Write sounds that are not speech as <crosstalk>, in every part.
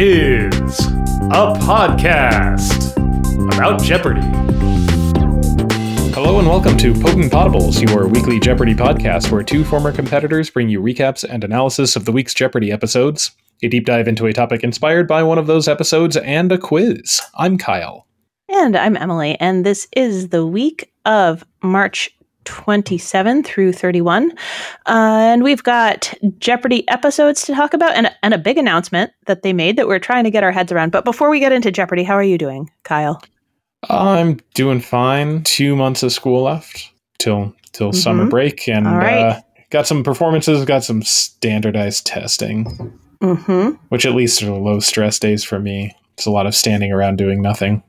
is a podcast about Jeopardy! Hello and welcome to Potent Podables, your weekly Jeopardy podcast where two former competitors bring you recaps and analysis of the week's Jeopardy episodes, a deep dive into a topic inspired by one of those episodes, and a quiz. I'm Kyle. And I'm Emily, and this is the week of March 27 through 31. Uh, and we've got Jeopardy episodes to talk about and, and a big announcement that they made that we're trying to get our heads around. But before we get into Jeopardy, how are you doing, Kyle? I'm doing fine. Two months of school left till till mm-hmm. summer break, and right. uh, got some performances, got some standardized testing, mm-hmm. which at least are low stress days for me. It's a lot of standing around doing nothing.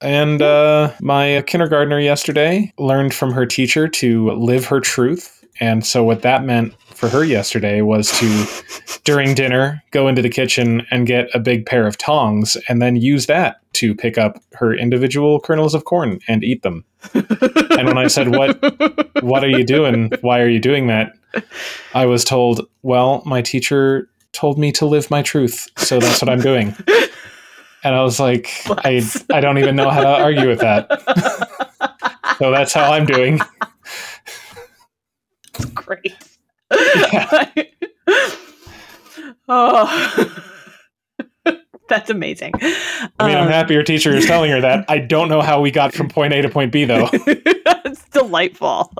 And uh, my kindergartner yesterday learned from her teacher to live her truth. And so, what that meant for her yesterday was to, during dinner, go into the kitchen and get a big pair of tongs and then use that to pick up her individual kernels of corn and eat them. and when I said, "What? What are you doing? Why are you doing that?" I was told, "Well, my teacher told me to live my truth, so that's what I'm doing." <laughs> And I was like, I, I don't even know how to argue with that. <laughs> so that's how I'm doing. It's great. Yeah. oh, that's amazing. I mean, um, I'm happy her teacher is telling her that. I don't know how we got from point A to point B, though. <laughs> it's delightful.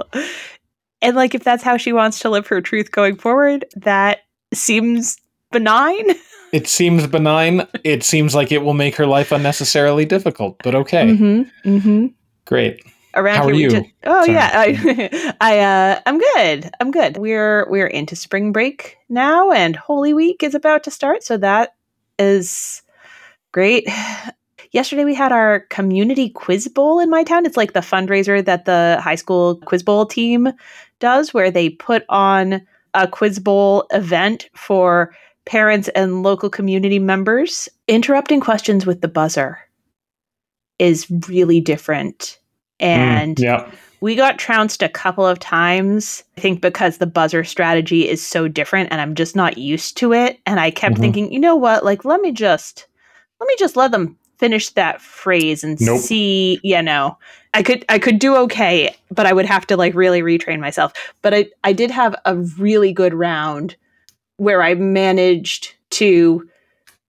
And, like, if that's how she wants to live her truth going forward, that seems benign. <laughs> It seems benign. It seems like it will make her life unnecessarily difficult, but okay. Mm-hmm, mm-hmm. Great. Around How are you? Just, oh Sorry. yeah, I, <laughs> I uh, I'm good. I'm good. We're we're into spring break now, and Holy Week is about to start, so that is great. <sighs> Yesterday we had our community quiz bowl in my town. It's like the fundraiser that the high school quiz bowl team does, where they put on a quiz bowl event for parents and local community members, interrupting questions with the buzzer is really different. Hmm, and mm, yeah. we got trounced a couple of times, I think because the buzzer strategy is so different and I'm just not used to it. And I kept mm-hmm. thinking, you know what, like let me just let me just let them finish that phrase and nope. see, you know. I could I could do okay, but I would have to like really retrain myself. But I I did have a really good round where I managed to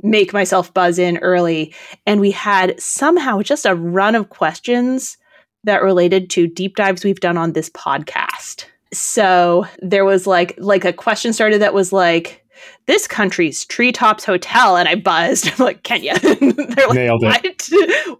make myself buzz in early. And we had somehow just a run of questions that related to deep dives we've done on this podcast. So there was like like a question started that was like this country's treetops hotel and I buzzed. <laughs> I'm like, Kenya. <laughs> They're like, Nailed it.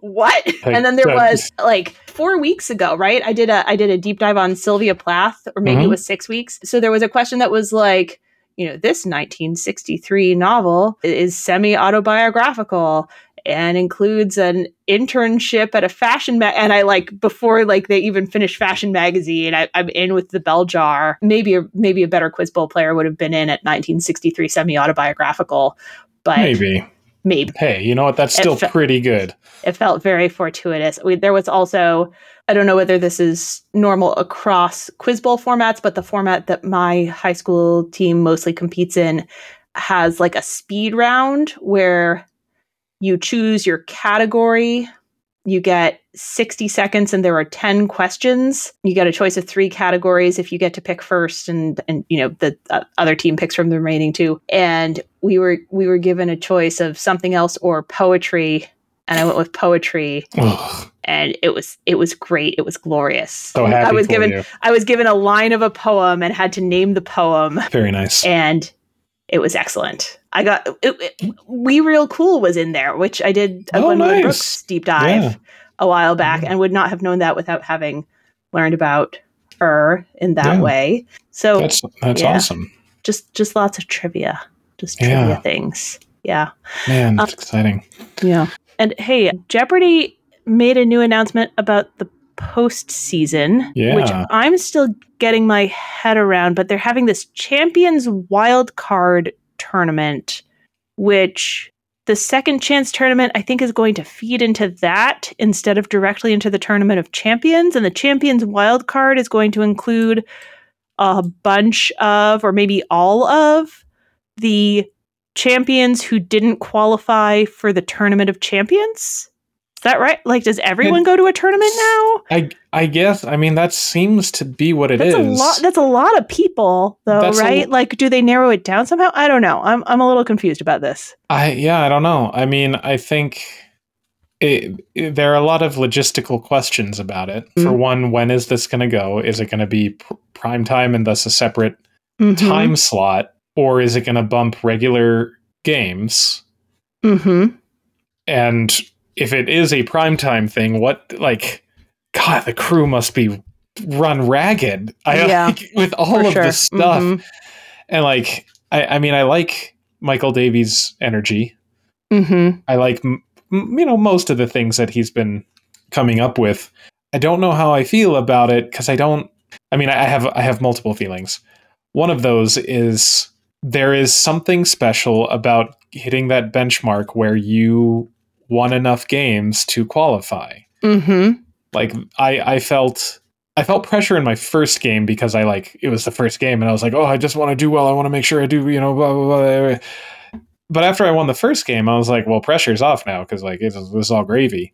what? <laughs> what? and then there was like four weeks ago, right? I did a I did a deep dive on Sylvia Plath, or maybe mm-hmm. it was six weeks. So there was a question that was like, you know, this 1963 novel is semi autobiographical and includes an internship at a fashion ma- and I like before like they even finish fashion magazine I, am in with the bell jar. Maybe a, maybe a better quiz bowl player would have been in at 1963 semi autobiographical but maybe. Maybe. Hey you know what? That's still fe- pretty good. it felt very fortuitous. We, there was also I don't know whether this is normal across Quiz Bowl formats, but the format that my high school team mostly competes in has like a speed round where you choose your category. You get 60 seconds and there are 10 questions. You get a choice of three categories if you get to pick first and and you know the uh, other team picks from the remaining two. And we were we were given a choice of something else or poetry and I went with poetry. And it was it was great. It was glorious. So happy I was given you. I was given a line of a poem and had to name the poem. Very nice. And it was excellent. I got it, it, We Real Cool was in there, which I did a oh, nice. Brooks deep dive yeah. a while back, and would not have known that without having learned about her in that yeah. way. So that's that's yeah. awesome. Just just lots of trivia, just trivia things. Yeah, man, that's uh, exciting. Yeah. And hey, Jeopardy made a new announcement about the postseason, yeah. which I'm still getting my head around, but they're having this Champions Wild Card tournament, which the second chance tournament I think is going to feed into that instead of directly into the tournament of champions. And the champions wild card is going to include a bunch of, or maybe all of, the champions who didn't qualify for the tournament of champions. Is that right? Like, does everyone go to a tournament now? I I guess. I mean, that seems to be what it that's is. a lot. That's a lot of people, though, That's right? l- like, do they narrow it down somehow? I don't know. I'm I'm a little confused about this. I yeah, I don't know. I mean, I think it, it- there are a lot of logistical questions about it. For Mhm. one, when is this going to go? Is it going to be pr- prime time and thus a separate Mhm. time slot, or is it going to bump regular games? Mhm. And if it is a primetime thing, what like God, the crew must be run ragged. I Yeah, like, with all of sure. this stuff. Mhm. And like I, I mean, I like Michael Davies' energy. Mhm. I like m- you know most of the things that he's been coming up with. I don't know how I feel about it because I don't. I mean, I have I have multiple feelings. One of those is there is something special about hitting that benchmark where you won enough games to qualify. Mhm. Like I I felt I felt pressure in my first game because I like it was the first game and I was like, oh, I just want to do well. I want to make sure I do you know blah blah blah. But after I won the first game, I was like, well, pressure's off now because like this is all gravy.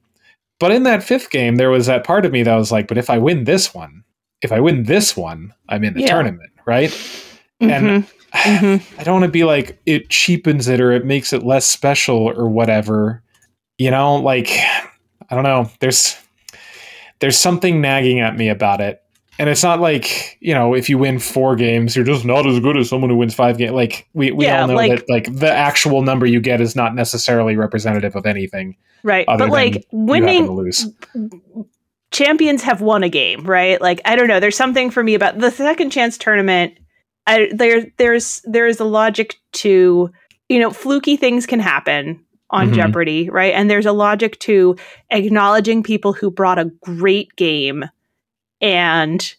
But in that fifth game, there was that part of me that was like, but if I win this one, if I win this one, I'm in the Yeah. tournament, right? Mhm. And Mhm. <sighs> I don't want to be like it cheapens it or it makes it less special or whatever. You know, like I don't know. There's there's something nagging at me about it. And it's not like, you know, if you win four games, you're just not as good as someone who wins five games. Like we, we Yeah, all know like- that like the actual number you get is not necessarily representative of anything Right. other But like winning champions have won a game, right? Like I don't know, there's something for me about the second chance tournament. I there there's there is a logic to you know fluky things can happen on Mhm. Jeopardy, right? And there's a logic to acknowledging people who brought a great game and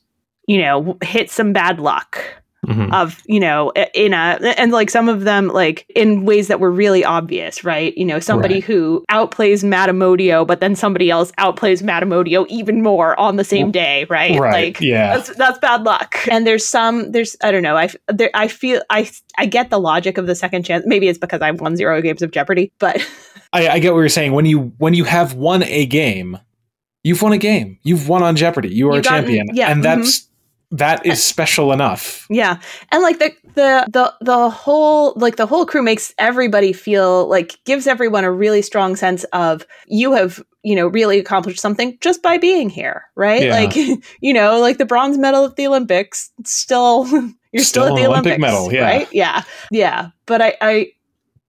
you know hit some bad luck Mhm. of you know in a and like some of them like in ways that were really obvious right you know somebody Right. who outplays Matt Amodio but then somebody else outplays Matt Amodio even more on the same day right, Right. like yeah. that's that's bad luck and there's some there's i don't know i there, i feel i i get the logic of the second chance maybe it's because i've won zero games of jeopardy but <laughs> I, I get what you're saying. When you when you have won a game, you've won a game. You've won on Jeopardy. You are You've a gotten- champion, yeah, and mhm. that's that is special enough. Yeah. And like the the the the whole like the whole crew makes everybody feel like gives everyone a really strong sense of you have, you know, really accomplished something just by being here, right? Yeah. Like <laughs> you know, like the bronze medal at the Olympics, still <laughs> you're still, Still at the Olympic Olympics, medal, yeah. right? Yeah. Yeah. But I I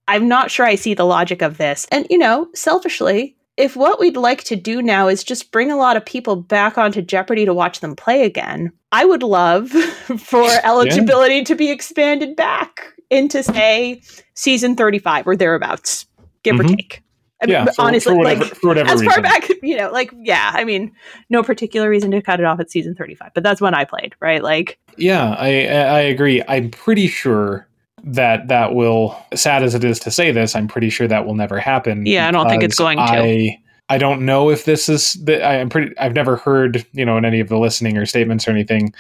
I'm not sure I see the logic of this. And you know, selfishly, if what we'd like to do now is just bring a lot of people back onto Jeopardy to watch them play again, I would love <laughs> for eligibility to be expanded back into, say, season 35 or thereabouts, give or Mhm. take. I mean, yeah, for, honestly, for whatever, like, for whatever as reason. far back, you know, like, yeah, I mean, no particular reason to cut it off at season 35, but that's when I played, right? Like, Yeah, I I agree. I'm pretty sure that that will sad as it is to say this, I'm pretty sure that will never happen. Yeah, I don't think it's going to. I I don't know if this is the I'm pretty I've never heard, you know, in any of the listening or statements or anything,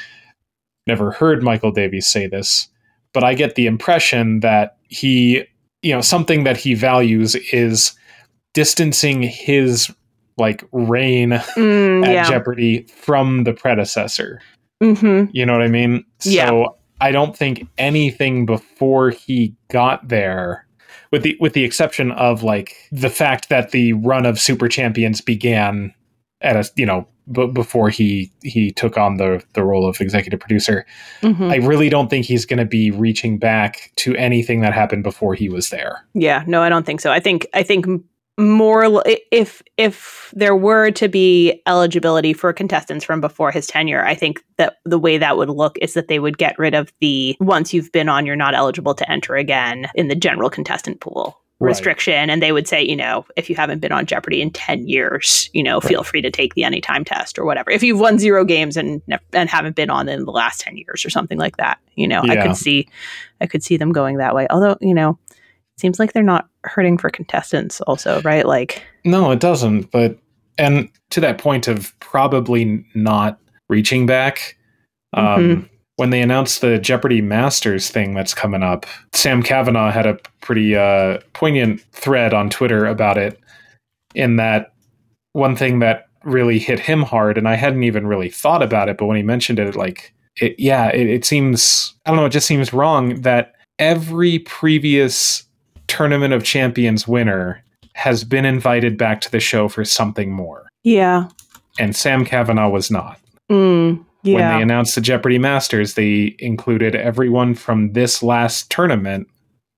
never heard Michael Davies say this, but I get the impression that he, you know, something that he values is distancing his like reign <laughs> at mm, yeah. Jeopardy from the predecessor. hmm You know what I mean? Yeah. So I don't think anything before he got there, with the with the exception of like the fact that the run of super champions began at a you know b- before he he took on the the role of executive producer. hmm I really don't think he's going to be reaching back to anything that happened before he was there. Yeah, no, I don't think so. I think I think more if if there were to be eligibility for contestants from before his tenure, I think that the way that would look is that they would get rid of the once you've been on, you're not eligible to enter again in the general contestant pool Right. restriction. And they would say you know if you haven't been on jeopardy in 10 years you know feel free to take the anytime test or whatever. If you've won zero games and and haven't been on in the last 10 years or something like that you know i could see i could see them going that way. Although you know seems like they're not hurting for contestants also right like No, it doesn't. But and to that point of probably not reaching back, um, Mhm. when they announced the Jeopardy Masters thing that's coming up, Sam Kavanaugh had a pretty uh, poignant thread on Twitter about it. In that, one thing that really hit him hard, and I hadn't even really thought about it, but when he mentioned it, like, it, yeah, it, it seems, I don't know, it just seems wrong that every previous Tournament of Champions winner has been invited back to the show for something more. Yeah. And Sam Kavanaugh was not. Mm, yeah. When they announced the Jeopardy Masters, they included everyone from this last tournament,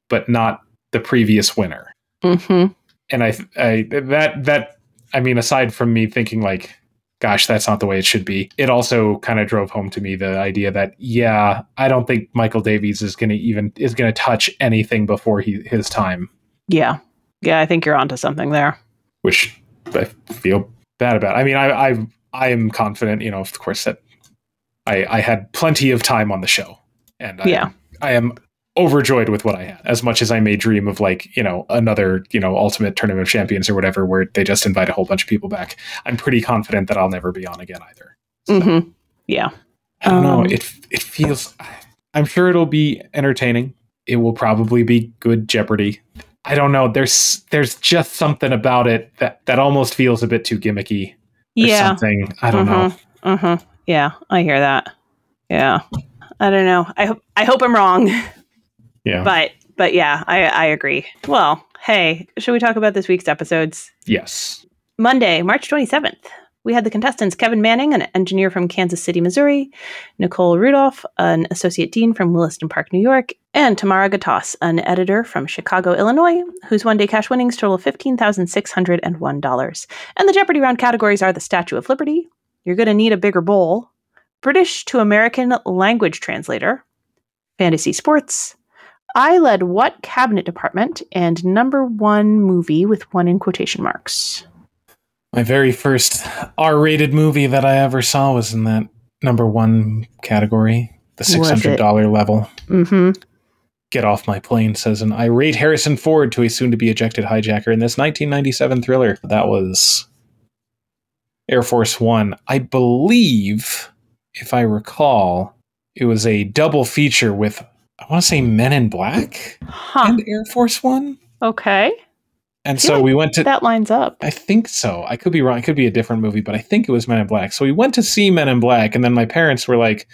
but not the previous winner. mm-hmm. And I, I that that I mean, aside from me thinking like, gosh, that's not the way it should be. It also kind of drove home to me the idea that yeah, I don't think Michael Davies is going to even is going to touch anything before he his time, Yeah. Yeah, I think you're onto something there. which I feel bad about. I mean, I I I am confident, you know, of course that I I had plenty of time on the show, and I, Yeah. I am overjoyed with what I had. As much as I may dream of like you know another you know Ultimate Tournament of Champions or whatever, where they just invite a whole bunch of people back, I'm pretty confident that I'll never be on again either. So, Mm-hmm. Yeah. I don't know. Um, It it feels. I'm sure it'll be entertaining. It will probably be good Jeopardy. I don't know. There's there's just something about it that that almost feels a bit too gimmicky or Yeah. something. I don't know. Uh-huh. Yeah, I hear that. Yeah. I don't know. I hope I hope I'm wrong. <laughs> Yeah. But but yeah, I I agree. Well, hey, should we talk about this week's episodes? yes. Monday, March 27th. We had the contestants Kevin Manning, an engineer from Kansas City, Missouri, Nicole Rudolph, an associate dean from Williston Park, New York, and Tamara Gatos, an editor from Chicago, Illinois, whose one day cash winnings total $15,601. And the Jeopardy round categories are the Statue of Liberty, You're Gonna Need a Bigger Bowl, British to American Language Translator, Fantasy Sports, I led what cabinet department, and number one movie with one in quotation marks. My very first R-rated movie that I ever saw was in that number one category, the six Was hundred it? dollar level. Mm-hmm. Get off my plane says an irate Harrison Ford to a soon-to-be ejected hijacker in this 1997 thriller. That was Air Force One. I believe, if I recall, it was a double feature with I want to say Men in Black Huh. and Air Force One. Okay. And so like we went to That lines up. I think so. I could be wrong. It could be a different movie, but I think it was Men in Black. So we went to see Men in Black, and then my parents were like,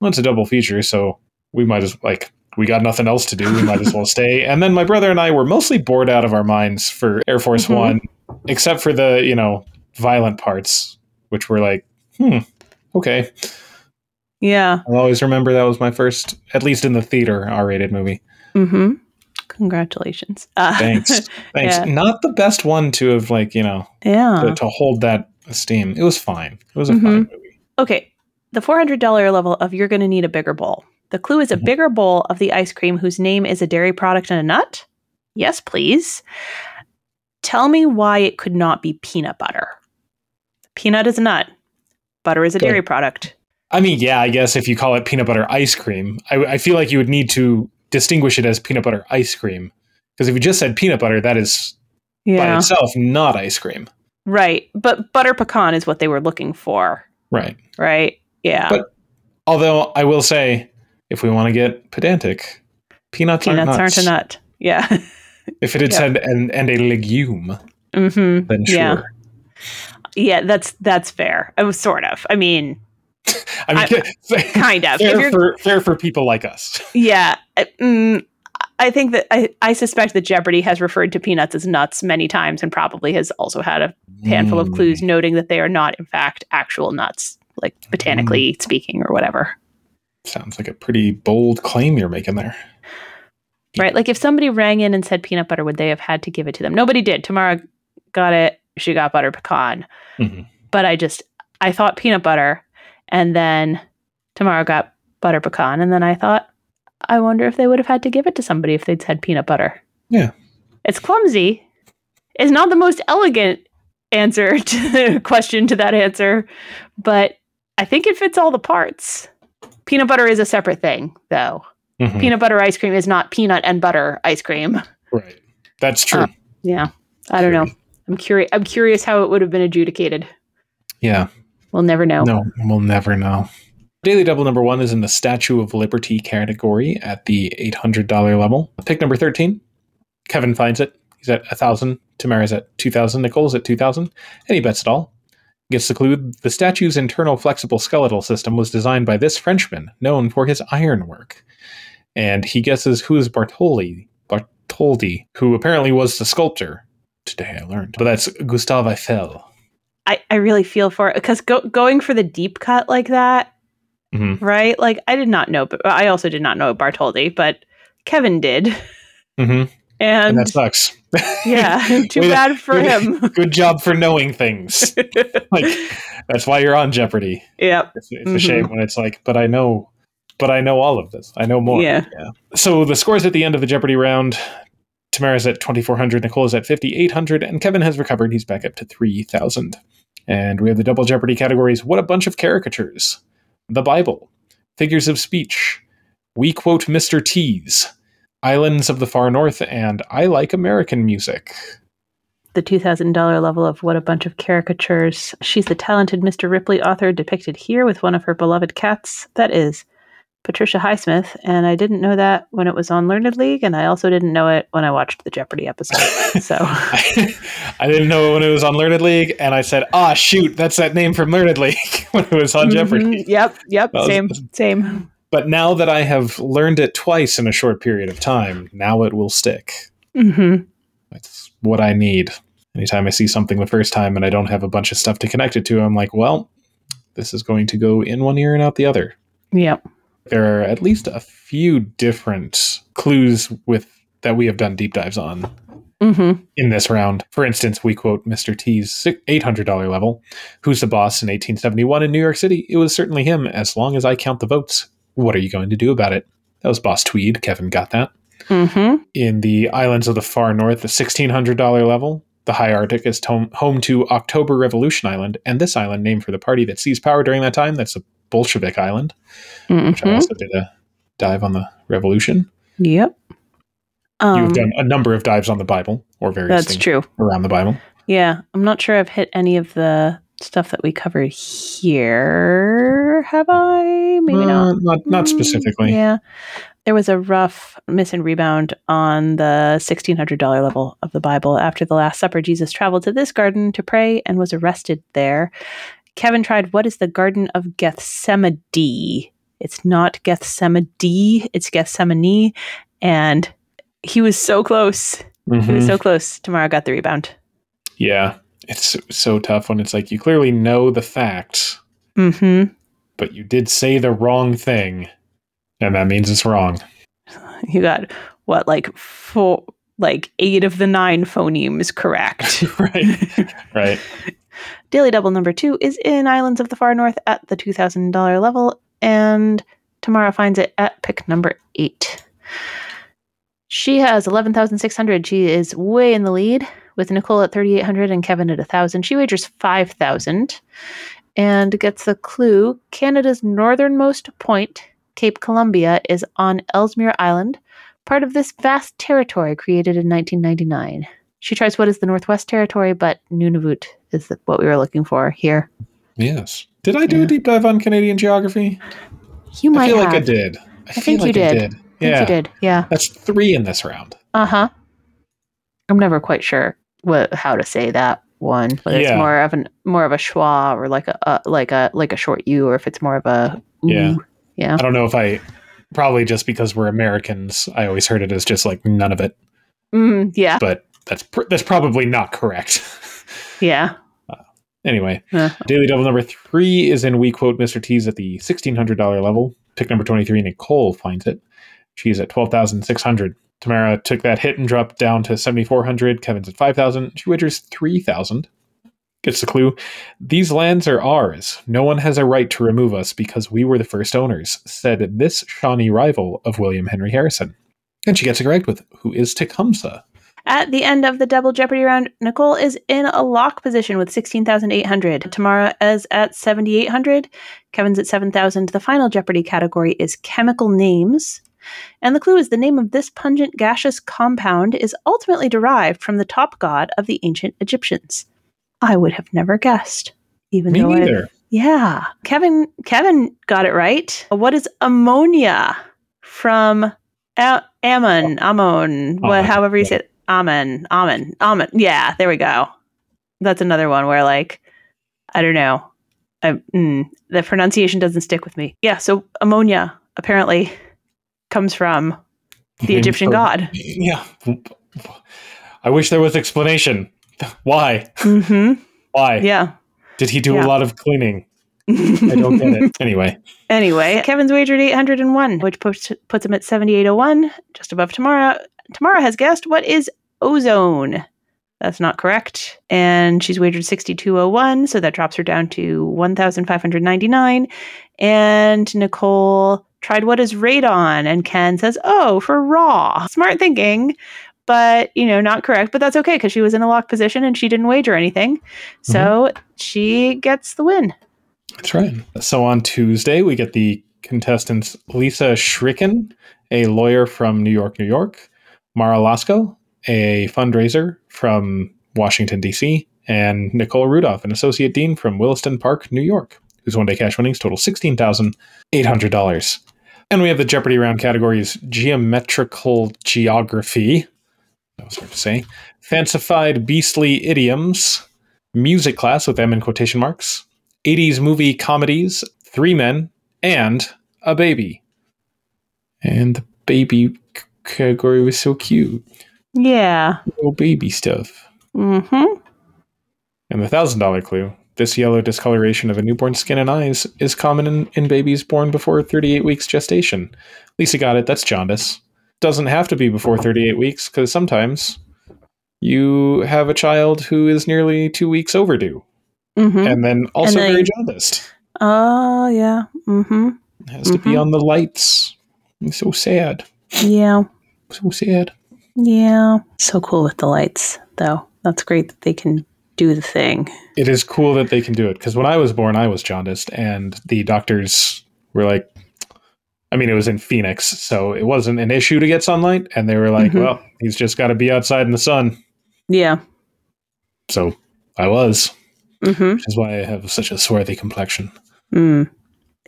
"Well, it's a double feature, so we might as like we got nothing else to do. We might as well <laughs> stay." And then my brother and I were mostly bored out of our minds for Air Force Mhm. One, except for the you know violent parts, which were like, "Hmm, okay." Yeah. I'll always remember that was my first, at least in the theater, R-rated movie. Mm-hmm. Congratulations. Uh, <laughs> Thanks, thanks. Yeah. Not the best one to have like you know yeah. to, to hold that esteem. It was fine. It was a Mhm. fine movie. Okay. The $400 level of You're Gonna Need a Bigger Bowl. The clue is a Mhm. bigger bowl of the ice cream whose name is a dairy product and a nut? Yes, please. Tell me why it could not be peanut butter. Peanut is a nut. Butter is a Okay. dairy product. I mean, yeah, I guess if you call it peanut butter ice cream, I, I feel like you would need to distinguish it as peanut butter ice cream. Because if you just said peanut butter, that is by itself not ice cream. Right. But butter pecan is what they were looking for, Right. right? Yeah. But Although I will say, if we want to get pedantic, peanuts, Peanuts aren't, aren't a nut. Yeah. <laughs> If it had Yeah. said and, and a legume, mm-hmm. then sure. Yeah. Yeah, that's that's fair. Oh, sort of. I mean, I mean, kind of. Fair for fair for people like us. <laughs> Yeah. I- Mm, I think that I, I suspect that Jeopardy has referred to peanuts as nuts many times and probably has also had a handful of Mm. clues noting that they are not, in fact, actual nuts, like botanically Mm. speaking or whatever. Sounds like a pretty bold claim you're making there. Right? Like if somebody rang in and said peanut butter, would they have had to give it to them? Nobody did. Tamara got it. She got butter pecan. Mhm. But I just, I thought peanut butter. And then Tamara got butter pecan. And then I thought, I wonder if they would have had to give it to somebody if they'd said peanut butter. Yeah. It's clumsy. It's not the most elegant answer <laughs> to the question to that answer, but I think it fits all the parts. Peanut butter is a separate thing, though. Mhm. Peanut butter ice cream is not peanut and butter ice cream. Right. That's true. Uh, Yeah. I don't know. I'm curious I'm curious how it would have been adjudicated. yeah. We'll never know. No, we'll never know. Daily Double number one is in the Statue of Liberty category at the $800 level. Pick number 13. Kevin finds it. He's at 1,000. Tamara's at 2,000. Nicole's at 2,000. And he bets it all. Gets the clue the statue's internal flexible skeletal system was designed by this Frenchman, known for his ironwork. And he guesses who is Bartoli, Bartholdi, who apparently was the sculptor. Today I learned. But that's Gustave Eiffel. I, I really feel for it because go, going for the deep cut like that, Mhm. right? Like I did not know, but I also did not know Bartholdi, but Kevin did, hmm and, And that sucks. <laughs> yeah, too Way to- bad for way him. <laughs> Good job for knowing things. <laughs> like that's why you're on Jeopardy. yep. It's, it's Mhm. a shame when it's like, but I know, but I know all of this. I know more. Yeah. So the scores at the end of the Jeopardy round. Tamara's at 2,400, Nicole is at 5,800, and Kevin has recovered. He's back up to 3,000. And we have the double Jeopardy categories. What a bunch of caricatures. The Bible. Figures of speech. We quote Mr. T's. Islands of the Far North, and I like American music. The two thousand dollar level of what a bunch of caricatures. She's the talented Mr. Ripley author depicted here with one of her beloved cats. That is Patricia Highsmith, and I didn't know that when it was on Learned League, and I also didn't know it when I watched the Jeopardy episode. So I, <laughs> I didn't know it when it was on Learned League, and I said, "Ah, shoot, that's that name from Learned League <laughs> when it was on Jeopardy." Mhm. Yep, yep, was- same, same. But now that I have learned it twice in a short period of time, now it will stick. hmm That's what I need. Anytime I see something the first time and I don't have a bunch of stuff to connect it to, I'm like, well, this is going to go in one ear and out the other. Yep. There are at least a few different clues with that we have done deep dives on hmm in this round. For instance, we quote Mr. T's $800 level. Who's the boss in 1871 in New York City? It was certainly him, as long as I count the votes. What are you going to do about it? That was Boss Tweed. Kevin got that. hmm In the islands of the far north, the $1,600 level, the high Arctic is tom- home to October Revolution Island, and this island, named for the party that seized power during that time, that's a Bolshevik island, which I hmm also did a dive on the revolution. Yep. Um, You've done a number of dives on the Bible, or various that's things true. around the Bible. Yeah, I'm not sure I've hit any of the stuff that we covered here. Have I? Maybe Uh, not. Not, not Mm, specifically. Yeah. There was a rough miss and rebound on the $1,600 level of the Bible. After the Last Supper, Jesus traveled to this garden to pray and was arrested there. Kevin tried, What is the Garden of Gethsemane? It's not Gethsemane, it's Gethsemane. And he was so close. He Mhm. was so close. Tamara got the rebound. Yeah, it's so tough when it's like you clearly know the facts, hmm but you did say the wrong thing, and that means it's wrong. <sighs> You got what, like four, like eight of the nine phonemes correct. <laughs> right, right. <laughs> Daily Double number two is in Islands of the Far North at the $2,000 level, and Tamara finds it at pick number eight. She has 11,600. She is way in the lead with Nicole at 3,800 and Kevin at 1,000. She wagers 5,000 and gets the clue Canada's northernmost point, Cape Columbia, is on Ellesmere Island, part of this vast territory created in 1999. She tries what is the Northwest Territory, but Nunavut is what we were looking for here. Yes. Did I do Yeah. a deep dive on Canadian geography? You might I feel have. like I did. I, feel think you like I did. did. Think Yeah, you did. Yeah. that's three in this round. Uh huh. I'm never quite sure what how to say that one, whether Yeah. it's more of an more of a schwa or like a uh, like a like a short u, or if it's more of a ooh. Yeah. Yeah. I don't know if I probably just because we're Americans, I always heard it as just like none of it, Mm, yeah. but that's pr- that's probably not correct. <laughs> Yeah. Uh, anyway, Yeah. Daily Double number three is in We Quote Mr. T's at the $1,600 level. Pick number 23, Nicole finds it. She's at 12,600. Tamara took that hit and dropped down to 7,400. Kevin's at 5,000. She wagers 3,000. Gets the clue. These lands are ours. No one has a right to remove us because we were the first owners, said this Shawnee rival of William Henry Harrison. And she gets it correct with who is Tecumseh. At the end of the double Jeopardy round, Nicole is in a lock position with 16,800. Tamara is at 7,800. Kevin's at 7,000. The final Jeopardy category is chemical names. And the clue is the name of this pungent gaseous compound is ultimately derived from the top god of the ancient Egyptians. I would have never guessed, even Me though neither. I've Yeah. Kevin Kevin got it right. What is ammonia from a- Ammon? Ammon. Oh, what however you say it. Ammon. Amen. Amen. Yeah, there we go. That's another one where like I don't know. I, mm, the pronunciation doesn't stick with me. Yeah, so ammonia apparently comes from the Egyptian god. <laughs> Yeah. I wish there was explanation. Why? Mm-hmm. Why? Yeah. Did he do Yeah. a lot of cleaning? I don't get it. <laughs> Anyway, Anyway, Kevin's wagered 801, which puts, puts him at 7801, just above Tamara. Tamara has guessed what is ozone. That's not correct. And she's wagered 6201, so that drops her down to 1599. And Nicole tried what is radon, and Ken says, oh, for raw. Smart thinking, but, you know, not correct. But that's okay because she was in a locked position and she didn't wager anything. Mm-hmm. So she gets the win. that's right. So on Tuesday, we get the contestants Lisa Schricken, a lawyer from New York, New York, Mara Lasco, a fundraiser from Washington, D.C., and Nicole Rudolph, an associate dean from Williston Park, New York, whose one day cash winnings total $16,800. And we have the Jeopardy round categories geometrical geography, that was hard to say, fancified beastly idioms, music class with M in quotation marks, 80s movie comedies, Three Men, and A Baby. And the baby category was so cute. Yeah. Little baby stuff. Mm-hmm. And the thousand dollar clue this yellow discoloration of a newborn's skin and eyes is common in, in babies born before 38 weeks gestation. Lisa got it, that's jaundice. Doesn't have to be before 38 weeks, because sometimes you have a child who is nearly two weeks overdue, Mm-hmm. and then also then- very jaundiced. Oh yeah. Mm-hmm. Has to be Mhm. on the lights. It's so sad. Yeah. So sad. Yeah. So cool with the lights, though. That's great that they can do the thing. It is cool that they can do it because when I was born, I was jaundiced, and the doctors were like, I mean, it was in Phoenix, so it wasn't an issue to get sunlight, and they were like, Mhm. well, he's just got to be outside in the sun. Yeah. So I was, Mm-hmm. which is why I have such a swarthy complexion. Mm.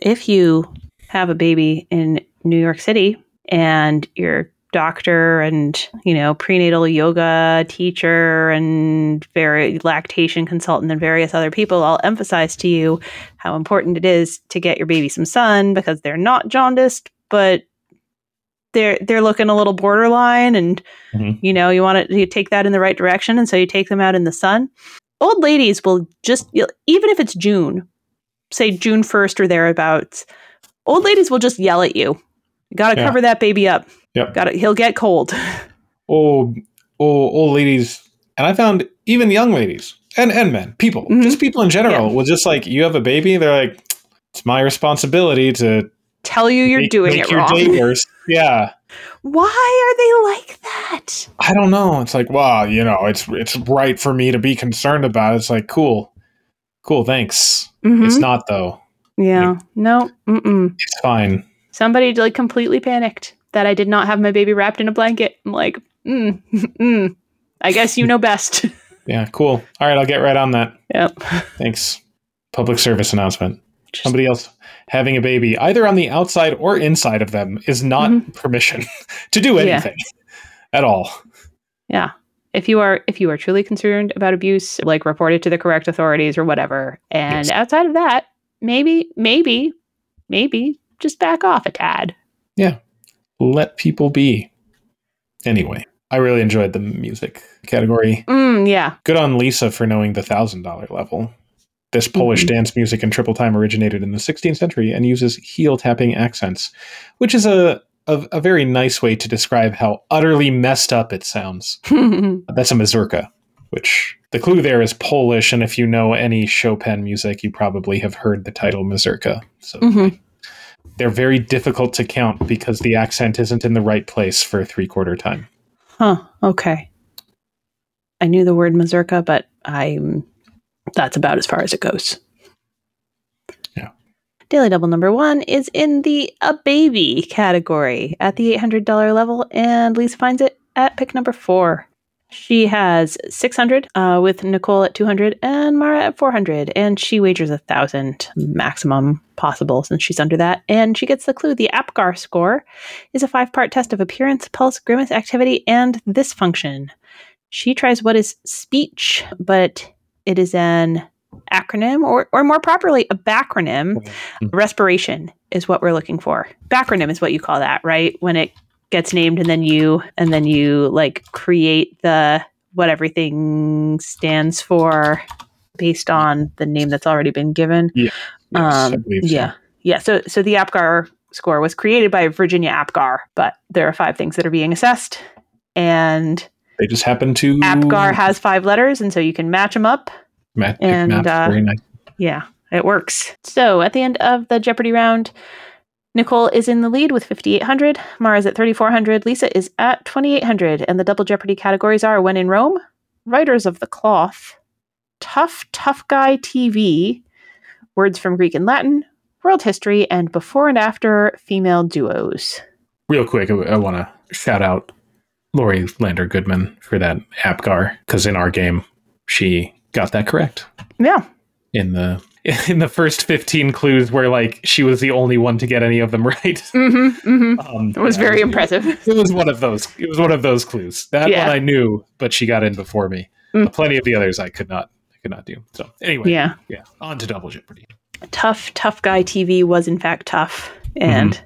If you have a baby in New York City and your doctor and you know prenatal yoga teacher and very lactation consultant and various other people all emphasize to you how important it is to get your baby some sun because they're not jaundiced but they're they're looking a little borderline and Mhm. you know you want to you take that in the right direction and so you take them out in the sun old ladies will just even if it's june say june 1st or thereabouts old ladies will just yell at you you gotta Yeah. cover that baby up Yep. gotta he'll get cold <laughs> Old, old, old ladies, and I found even young ladies and and men, people, Mhm. just people in general, will just like you have a baby, they're like, it's my responsibility to tell you you're make- doing make it your wrong day worse. <laughs> Yeah. why are they like that I don't know. It's like, wow, you know, it's it's right for me to be concerned about. It's like, cool, cool, thanks. Mhm. It's not though. yeah no mm-mm. It's fine. Somebody like completely panicked that i did not have my baby wrapped in a blanket i'm like mm, mm. i guess you know best <laughs> Yeah, cool. All right, I'll get right on that. yep Thanks. Public service announcement. Just- Somebody else having a baby, either on the outside or inside of them, is not Mhm. permission <laughs> to do Yeah. anything <laughs> at all. Yeah. If you are if you are truly concerned about abuse, like report it to the correct authorities or whatever. And Yes. outside of that, maybe maybe maybe just back off a tad. Yeah. Let people be. Anyway, I really enjoyed the music category. Mm, yeah. Good on Lisa for knowing the thousand dollar level. This Polish Mhm. dance music in triple time originated in the 16th century and uses heel tapping accents, which is a, a a very nice way to describe how utterly messed up it sounds. <laughs> That's a mazurka, which the clue there is Polish, and if you know any Chopin music, you probably have heard the title mazurka. So Mhm. They're very difficult to count because the accent isn't in the right place for three quarter time. Huh. Okay. I knew the word mazurka, but I'm that's about as far as it goes. Yeah. Daily double number one is in the a baby category at the eight hundred dollar level, and Lisa finds it at pick number four. She has 600 uh, with Nicole at 200 and Mara at 400. And she wagers a 1,000 maximum possible since she's under that. And she gets the clue. The APGAR score is a five part test of appearance, pulse, grimace, activity, and this function. She tries what is speech, but it is an acronym or, or more properly a backronym Mm-hmm. respiration is what we're looking for backronym is what you call that right when it gets named and then you and then you like create the what everything stands for based on the name that's already been given Yes, um, believe so. yeah yeah so so the apgar score was created by virginia apgar but there are five things that are being assessed and They just happen to apgar has five letters and so you can match them up Matt, and, uh, nice. Yeah, it works. So at the end of the Jeopardy round, Nicole is in the lead with 5,800. Mara's at 3,400. Lisa is at 2,800. And the double Jeopardy categories are When in Rome, Writers of the Cloth, Tough, Tough Guy TV, Words from Greek and Latin, World History, and Before and After Female Duos. Real quick, I, I want to shout out Lori Lander Goodman for that APGAR because in our game she got that correct Yeah. in the <laughs> in the first 15 clues where like she was the only one to get any of them <laughs> right. Mm-hmm. mm-hmm. Um, It was yeah, very impressive. It was one of those. It was one of those clues. That Yeah. one I knew, but she got in before me. Mm. Plenty of the others I could not. I could not do. So anyway, Yeah. yeah. On to Double Jeopardy. tough tough guy tv was in fact tough and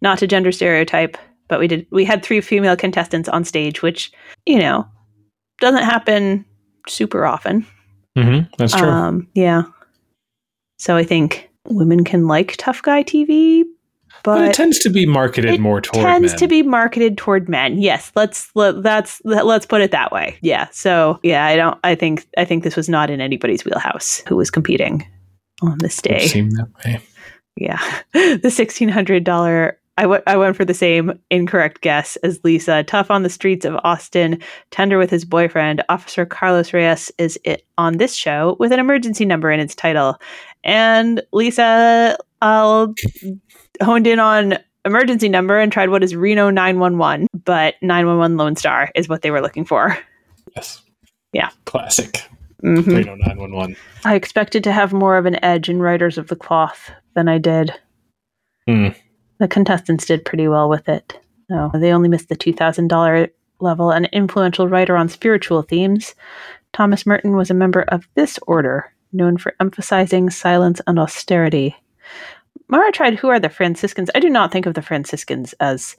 not a gender stereotype but we did we had three female contestants on stage which you know doesn't happen super often Mm-hmm. That's true. um yeah so i think women can like tough guy tv but, but it tends to be marketed more toward tends men. to be marketed toward men yes let's let, that's let, let's put it that way yeah so yeah i don't i think i think this was not in anybody's wheelhouse who was competing on this day seem that way. Yeah. <laughs> The $1,600. I went- I went for the same incorrect guess as Lisa. Tough on the streets of Austin, tender with his boyfriend. Officer Carlos Reyes is it on this show with an emergency number in its title. And Lisa uh, honed in on emergency number and tried what is Reno 911, but 911 Lone Star is what they were looking for. Yes. Yeah. Classic. Mhm. Reno 911. I expected to have more of an edge in Writers of the Cloth than I did. Hmm. The contestants did pretty well with it. No, they only missed the $2,000 level. An influential writer on spiritual themes, Thomas Merton was a member of this order, known for emphasizing silence and austerity. Mara tried Who Are the Franciscans? I do not think of the Franciscans as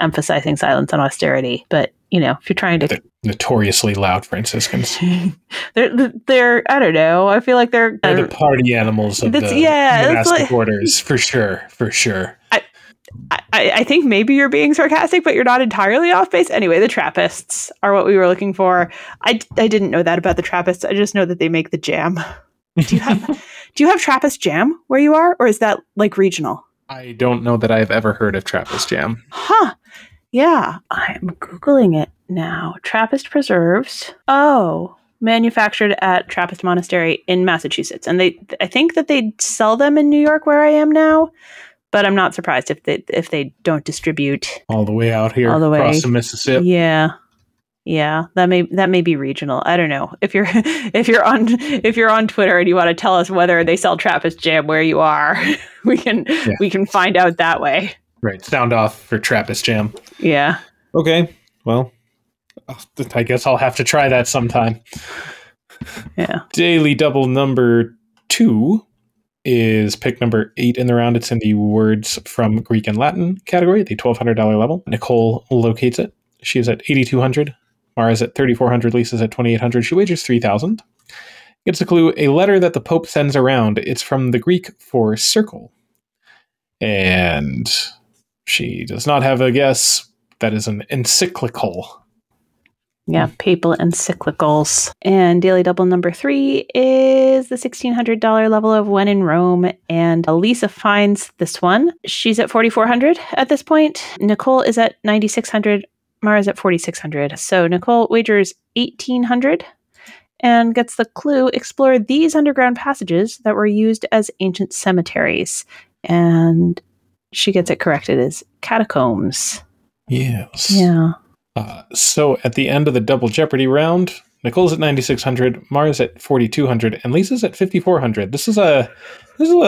emphasizing silence and austerity, but you know, if you're trying to The notoriously loud Franciscans. <laughs> they're they're I don't know. I feel like they're, They're the party animals of the yeah, monastic like- orders, for sure, for sure. I, I think maybe you're being sarcastic, but you're not entirely off base. Anyway, the Trappists are what we were looking for. I, I didn't know that about the Trappists. I just know that they make the jam. Do you have <laughs> do you have Trappist jam where you are, or is that like regional? I don't know that I've ever heard of Trappist Jam. Huh. Yeah, I'm googling it now. Trappist preserves. Oh, manufactured at Trappist Monastery in Massachusetts, and they I think that they sell them in New York where I am now. But I'm not surprised if they if they don't distribute All the way out here All the way. across the Mississippi. Yeah. Yeah, that may that may be regional. I don't know. If you're <laughs> if you're on if you're on Twitter and you want to tell us whether they sell Trappist jam where you are, <laughs> we can Yeah. we can find out that way. Right. Sound off for Trappist Jam. Yeah. Okay. Well, I guess I'll have to try that sometime. Yeah. Daily double number two is pick number eight in the round. It's in the words from Greek and Latin category, the $1,200 level. Nicole locates it. She is at 8,200. Mara's at 3,400. Lisa's at 2,800. She wagers 3,000. Gets a clue a letter that the Pope sends around. It's from the Greek for circle. And she does not have a guess. That is an encyclical. Yeah, hmm. papal encyclicals. And daily double number three is the $1,600 level of When in Rome. And Lisa finds this one. She's at 4,400 at this point. Nicole is at 9,600. Mara's at 4,600. So Nicole wagers 1,800 and gets the clue explore these underground passages that were used as ancient cemeteries. And she gets it corrected as catacombs. Yes. Yeah. Uh, so at the end of the double Jeopardy round, Nicole's at 9600, Mara's at 4200, and Lisa's at 5400. This is a this is a,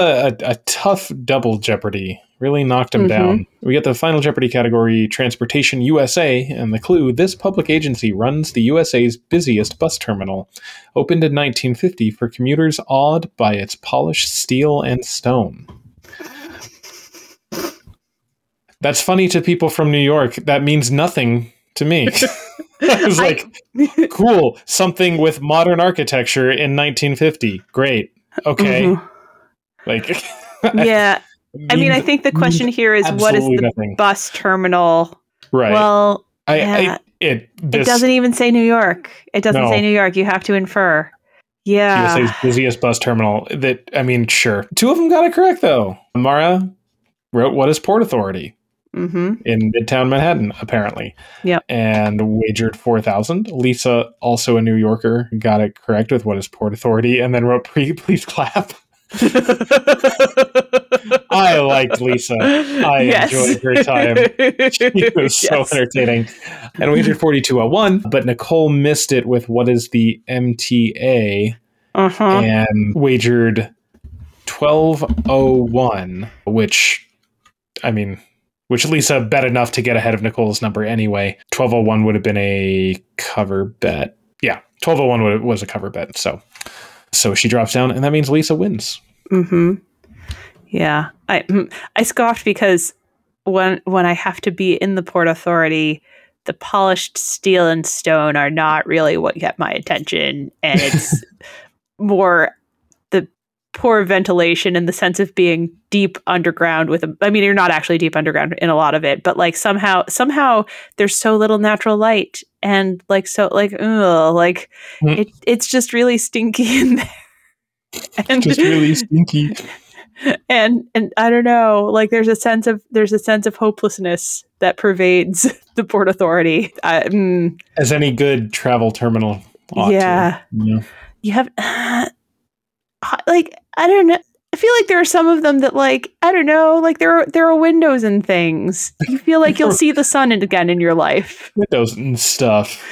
a, a tough double Jeopardy. Really knocked him Mhm. down. We get the final Jeopardy category, Transportation USA, and the clue: this public agency runs the USA's busiest bus terminal, opened in 1950 for commuters awed by its polished steel and stone. That's funny to people from New York. That means nothing to me. <laughs> <laughs> I was I- like, cool, something with modern architecture in 1950. Great. Okay. Mhm. Like, <laughs> Yeah. I mean, I think the question here is what is the nothing. bus terminal? Right. Well, I, yeah. I, it, it doesn't even say New York. It doesn't No. say New York. You have to infer. Yeah. USA's busiest bus terminal. That I mean, sure. Two of them got it correct though. Mara wrote "What is Port Authority" hmm in Midtown Manhattan, apparently. Yeah. And wagered four thousand. Lisa, also a New Yorker, got it correct with "What is Port Authority," and then wrote "Pre- "Please clap." <laughs> I liked Lisa. I enjoyed her time. She <laughs> was so entertaining. And wagered 4201, but Nicole missed it with what is the MTA Uh-huh. and wagered 1201, which, I mean, which Lisa bet enough to get ahead of Nicole's number anyway. 1201 would have been a cover bet. Yeah, 1201 was a cover bet. So, so she drops down, and that means Lisa wins. hmm Yeah, I mm, I scoffed because when when I have to be in the port authority, the polished steel and stone are not really what get my attention, and it's <laughs> more poor ventilation in the sense of being deep underground with a I mean you're not actually deep underground in a lot of it but like somehow somehow there's so little natural light and like so like ugh, like Mm. it it's just really stinky <laughs> in there and Just really stinky. <laughs> and and I don't know, like there's a sense of there's a sense of hopelessness that pervades <laughs> the port authority. I, mm, As any good travel terminal ought to. yeah, Yeah. you have <sighs> like I don't know. I feel like there are some of them that like I don't know, like there are there are windows and things. You feel like you'll see the sun again in your life. Windows and stuff.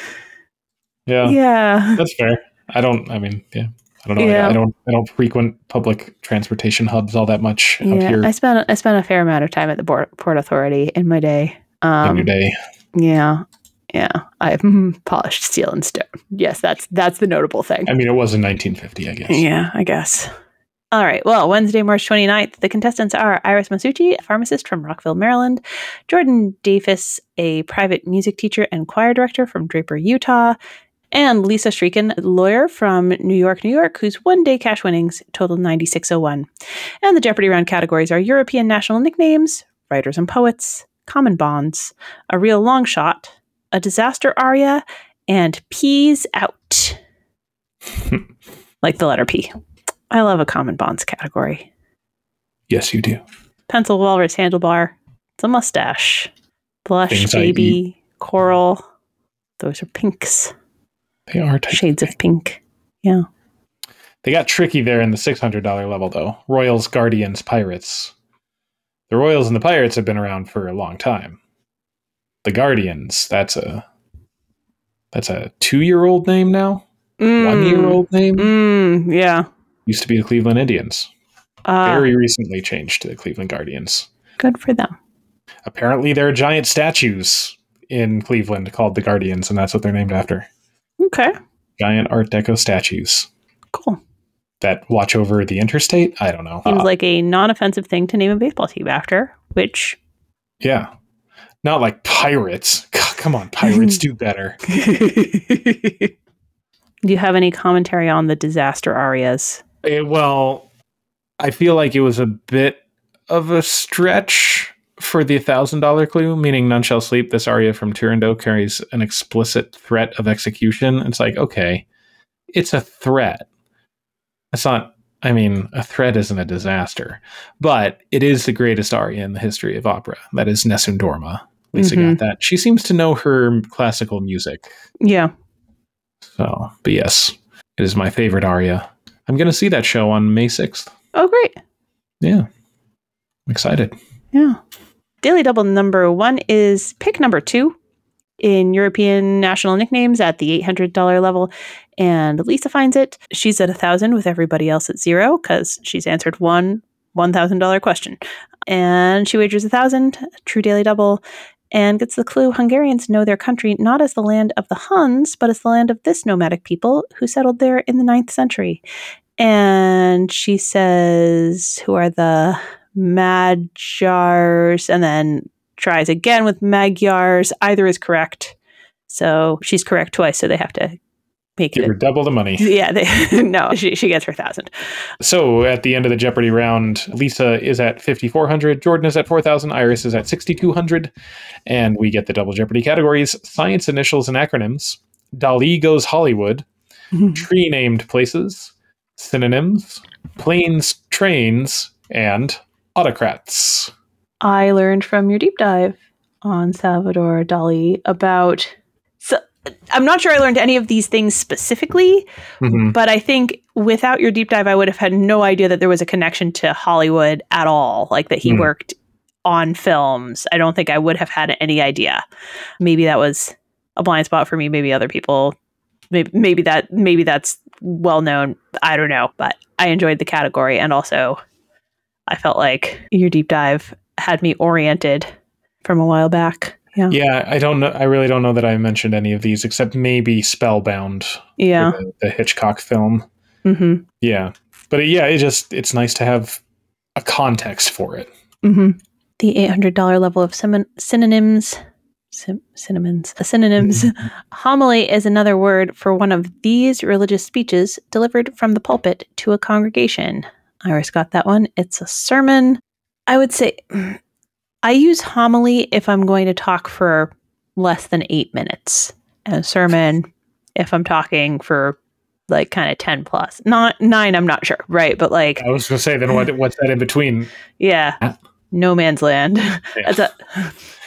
Yeah, Yeah. that's fair. I don't. I mean, yeah. I don't know. Yeah. I, I don't. I don't frequent public transportation hubs all that much Yeah, here I spent I spent a fair amount of time at the port, port authority in my day. in Um, your day. Yeah, yeah. I've <laughs> polished steel and stone. Yes, that's that's the notable thing. I mean, it was in 1950, I guess. Yeah, I guess. All right. Well, Wednesday, March 29th, the contestants are Iris Masucci, a pharmacist from Rockville, Maryland, Jordan Davis, a private music teacher and choir director from Draper, Utah, and Lisa Shriekin, a lawyer from New York, New York, whose one day cash winnings total 9601. And the Jeopardy round categories are European national nicknames, writers and poets, common bonds, a real long shot, a disaster aria, and peas out. <laughs> like the letter P. I love a common bonds category. Yes, you do. Pencil walrus handlebar. It's a mustache. Blush Things baby coral. Those are pinks. They are Shades of pink. Yeah. They got tricky there in the $600 level, though. Royals, Guardians, Pirates. The Royals and the Pirates have been around for a long time. The Guardians, that's a that's a two-year-old name now. One-year-old name Mm, yeah. used to be the Cleveland Indians. Uh, Very recently changed to the Cleveland Guardians. good for them. Apparently, there are giant statues in Cleveland called the Guardians, and that's what they're named after. Okay. Giant Art Deco statues Cool. that watch over the interstate. I don't know. Seems Uh, like a non-offensive thing to name a baseball team after, which yeah, not like pirates. God, come on, pirates do better. <laughs> Do you have any commentary on the disaster arias? Eh, well, I feel like it was a bit of a stretch for the thousand dollar clue, meaning none shall sleep. This aria from Turandot carries an explicit threat of execution. It's like, okay, it's a threat. It's not. I mean, a threat isn't a disaster, but it is the greatest aria in the history of opera. That is Nessun Dorma. Lisa Mhm. got that. She seems to know her classical music. Yeah. So, but yes, it is my favorite aria. I'm going to see that show on May 6th. Oh, great. Yeah. I'm excited. Yeah. Daily Double number one is pick number two in European national nicknames at the $800 level, and Lisa finds it. She's at a thousand with everybody else at zero because she's answered one $1,000 question. And she wagers a thousand, true daily double, and gets the clue Hungarians know their country not as the land of the Huns, but as the land of this nomadic people who settled there in the ninth century. And she says, Who are the Magyars? And then tries again with Magyars. Either is correct. So she's correct twice, so they have to make Give it. her double the money. <laughs> yeah, they, <laughs> no, she, she gets her thousand. So at the end of the Jeopardy round, Lisa is at 5,400, Jordan is at 4,000, Iris is at 6,200, and we get the double Jeopardy categories science initials and acronyms, Dali goes Hollywood, <laughs> tree named places, synonyms, planes, trains, and autocrats. I learned from your deep dive on Salvador Dali about. So, I'm not sure I learned any of these things specifically, Mhm. but I think without your deep dive, I would have had no idea that there was a connection to Hollywood at all. Like that he Hmm. worked on films. I don't think I would have had any idea. Maybe that was a blind spot for me. Maybe other people. Maybe, maybe that maybe that's well known. I don't know, but I enjoyed the category and also I felt like your deep dive had me oriented from a while back. Yeah. Yeah, I don't know. I really don't know that I mentioned any of these except maybe Spellbound, Yeah. the, the Hitchcock film. hmm Yeah, but yeah, it just it's nice to have a context for it. hmm The eight hundred dollar level of syn- synonyms. Syn- synonyms. Uh, synonyms. <laughs> Homily is another word for one of these religious speeches delivered from the pulpit to a congregation. Iris got that one. It's a sermon. I would say I use homily if I'm going to talk for less than eight minutes, and a sermon if I'm talking for like kind of 10 plus. Not nine, I'm not sure, right? But like, I was going to say then what what's that in between? yeah, Yeah. no man's land. <laughs> It's a,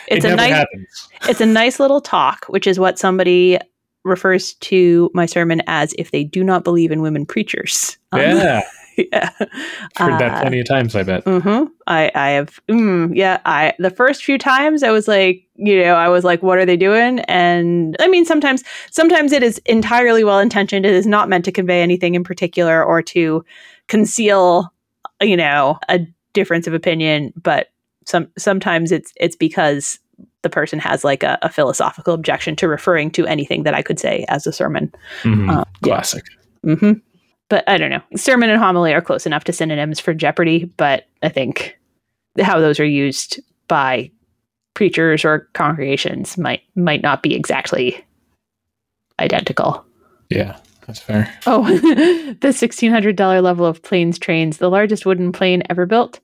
it's it a never nice, happens. it's a nice little talk, which is what somebody refers to my sermon as if they do not believe in women preachers. Um, yeah, <laughs> yeah. heard that Uh, plenty of times. I bet. hmm I I have mm, yeah I the first few times I was like you know I was like what are they doing and I mean sometimes sometimes it is entirely well intentioned it is not meant to convey anything in particular or to conceal you know a difference of opinion but some sometimes it's it's because the person has like a, a philosophical objection to referring to anything that I could say as a sermon Mhm. uh, yeah. Classic. But I don't know. Sermon and homily are close enough to synonyms for Jeopardy, but I think how those are used by preachers or congregations might might not be exactly identical. Yeah, that's fair. Oh, <laughs> the sixteen hundred dollar level of planes trains, the largest wooden plane ever built.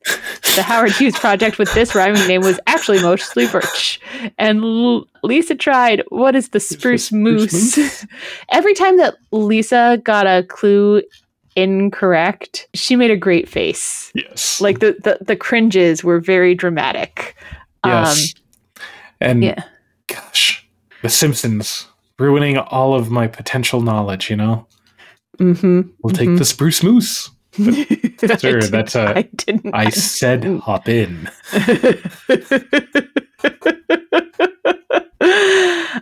The Howard Hughes project with this rhyming name was actually mostly birch. And L- Lisa tried. What is the spruce, spruce moose? moose? <laughs> Every time that Lisa got a clue incorrect, she made a great face. Yes. Like the the, the cringes were very dramatic. yes. and Um, yeah. gosh, The Simpsons ruining all of my potential knowledge. You know, Mm-hmm. we'll take the spruce moose. Sir, <laughs> that's a- I didn't. I said hop in. <laughs>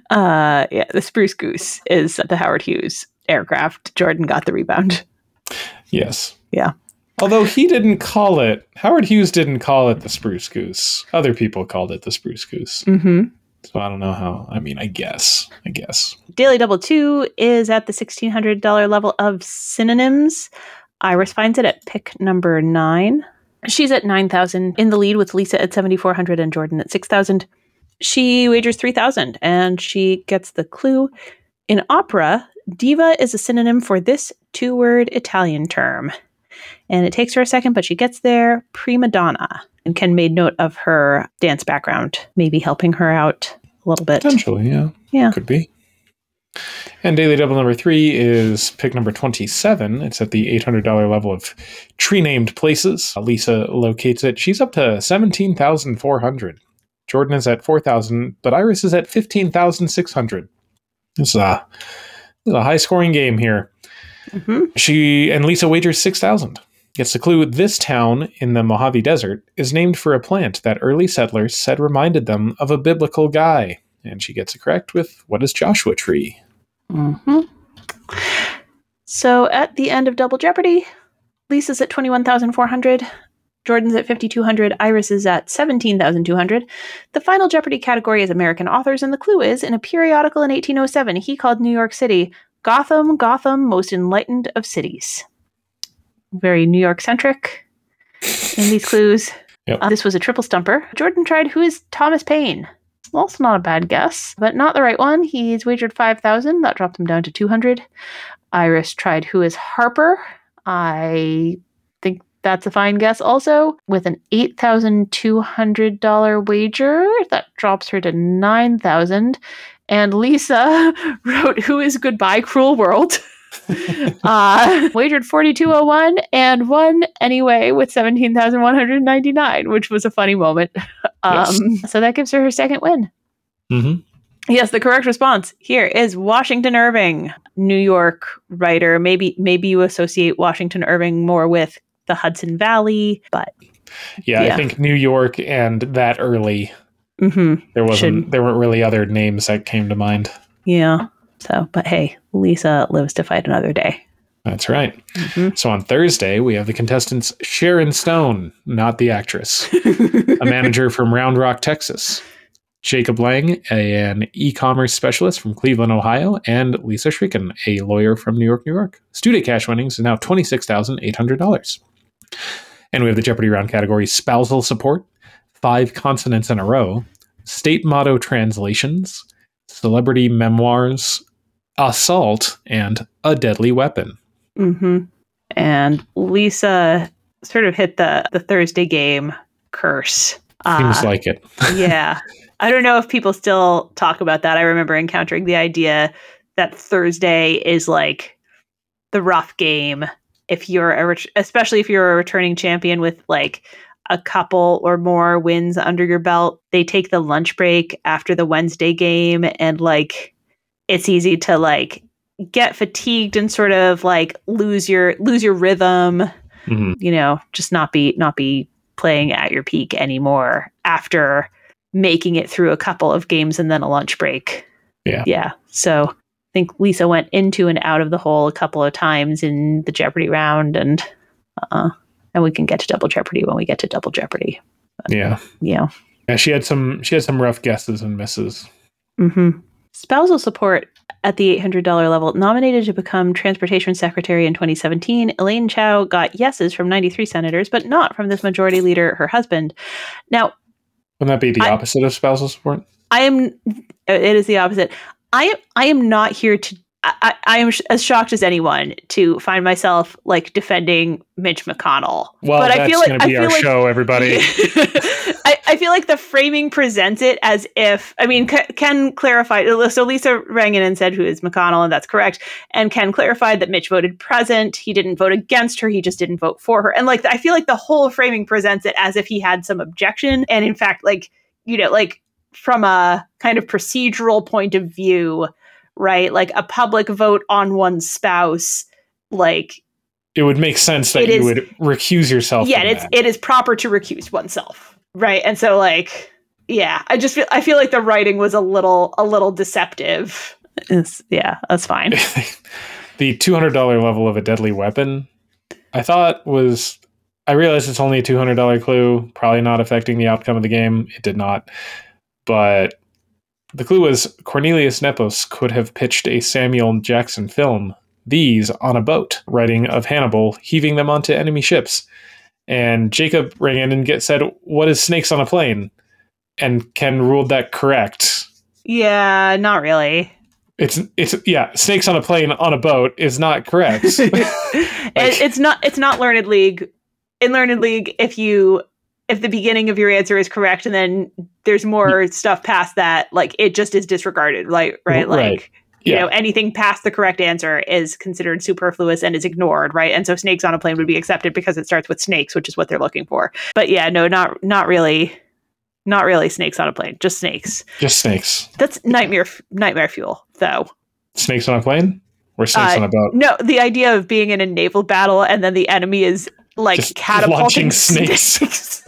uh, yeah, the Spruce Goose is the Howard Hughes aircraft. Jordan got the rebound. Yes. Yeah. Although he didn't call it, Howard Hughes didn't call it the spruce goose. Other people called it the spruce goose. Mm-hmm. So I don't know how. I mean, I guess. I guess. Daily Double Two is at the sixteen hundred dollar level of synonyms. Iris finds it at pick number nine. She's at nine thousand in the lead with Lisa at seventy four hundred and Jordan at six thousand. She wagers three thousand and she gets the clue. In opera, diva is a synonym for this two word Italian term. And it takes her a second, but she gets there. Prima donna. And Ken made note of her dance background, maybe helping her out a little bit. Potentially, yeah. Yeah. Could be. And daily double number three is pick number 27. It's at the $800 level of tree named places. Lisa locates it. She's up to 17,400. Jordan is at 4,000, but Iris is at 15,600. This is a, this is a high scoring game here. Mhm. She and Lisa wagers 6,000. Gets the clue this town in the Mojave Desert is named for a plant that early settlers said reminded them of a biblical guy. and she gets it correct with what is Joshua Tree? hmm So at the end of Double Jeopardy, Lisa's at 21,400. Jordan's at 5,200. Iris is at 17,200. The final Jeopardy category is American authors, and the clue is in a periodical in 1807, he called New York City Gotham, Gotham, most enlightened of cities. Very New York centric in these clues. <laughs> Yep. Uh, this was a triple stumper. Jordan tried Who is Thomas Paine? Also not a bad guess, but not the right one. He's wagered 5,000. That dropped him down to 200. Iris tried Who is Harper? I think that's a fine guess also. With an $8,200 wager, that drops her to 9,000. And Lisa <laughs> wrote Who is Goodbye Cruel World? <laughs> uh, wagered 4201 and won anyway with 17,199, which was a funny moment. <laughs> Um, So that gives her her second win. Mm-hmm. Yes, the correct response here is Washington Irving, New York writer. Maybe maybe you associate Washington Irving more with the Hudson Valley, but Yeah, Yeah. I think New York and that early mhm, there wasn't Should- there weren't really other names that came to mind. yeah. So, but hey, Lisa lives to fight another day. That's right. Mhm. So on Thursday, we have the contestants Sharon Stone, not the actress, <laughs> a manager from Round Rock, Texas, Jacob Lang, an e commerce specialist from Cleveland, Ohio, and Lisa Shriken, a lawyer from New York, New York. Student cash winnings is now $26,800. And we have the Jeopardy round category spousal support, five consonants in a row, state motto translations, celebrity memoirs, assault, and a deadly weapon. Mm-hmm. And Lisa sort of hit the the Thursday game curse. Seems Uh, like it. <laughs> yeah. I don't know if people still talk about that. I remember encountering the idea that Thursday is like the rough game if you're a ret- especially if you're a returning champion with like a couple or more wins under your belt. They take the lunch break after the Wednesday game and like it's easy to like get fatigued and sort of like lose your lose your rhythm Mhm. you know just not be not be playing at your peak anymore after making it through a couple of games and then a lunch break Yeah. yeah so i think lisa went into and out of the hole a couple of times in the jeopardy round and uh and we can get to double jeopardy when we get to double jeopardy Yeah. yeah Yeah, she had some she had some rough guesses and misses. mm-hmm Spousal support at the $800 level, nominated to become transportation secretary in 2017, Elaine Chao got yeses from 93 senators, but not from this majority leader, her husband. Now, Wouldn't that be the I- opposite of spousal support? I am. It is the opposite. I am. I am not here to. I, I am sh- as shocked as anyone to find myself like defending Mitch McConnell. Well, but that's I feel like going to I be feel our like show, everybody. <laughs> I, I feel like the framing presents it as if I mean Ke- Ken clarified so Lisa rang in and said who is McConnell and that's correct. And Ken clarified that Mitch voted present. He didn't vote against her. He just didn't vote for her. And like I feel like the whole framing presents it as if he had some objection. And in fact like you know like from a kind of procedural point of view right like a public vote on one's spouse like it would make sense that you is- would recuse yourself. yeah it's that. it is proper to recuse oneself right and so like yeah i just feel i feel like the writing was a little a little deceptive It's- yeah that's fine <laughs> <laughs> the two hundred dollar level of a deadly weapon. I thought was. I realized it's only a two hundred dollar clue, probably not affecting the outcome of the game. It did not, but the clue was Cornelius Nepos could have pitched a Samuel Jackson film. These on a boat, writing of Hannibal heaving them onto enemy ships. And Jacob rang in and get said, "What is snakes on a plane?" And Ken ruled that correct. yeah not really It's it's yeah, snakes on a plane on a boat is not correct. <laughs> it, it's not it's not learned league in learned league if you if the beginning of your answer is correct and then there's more stuff past that like it just is disregarded like right like Right. you Yeah. know anything past the correct answer is considered superfluous and is ignored right and so snakes on a plane would be accepted because it starts with snakes which is what they're looking for but yeah no not not really not really snakes on a plane just snakes Just snakes. that's nightmare nightmare fuel though Snakes on a plane or snakes Uh, on a boat? no the idea of being in a naval battle and then the enemy is like Just catapulting launching <laughs> snakes. snakes.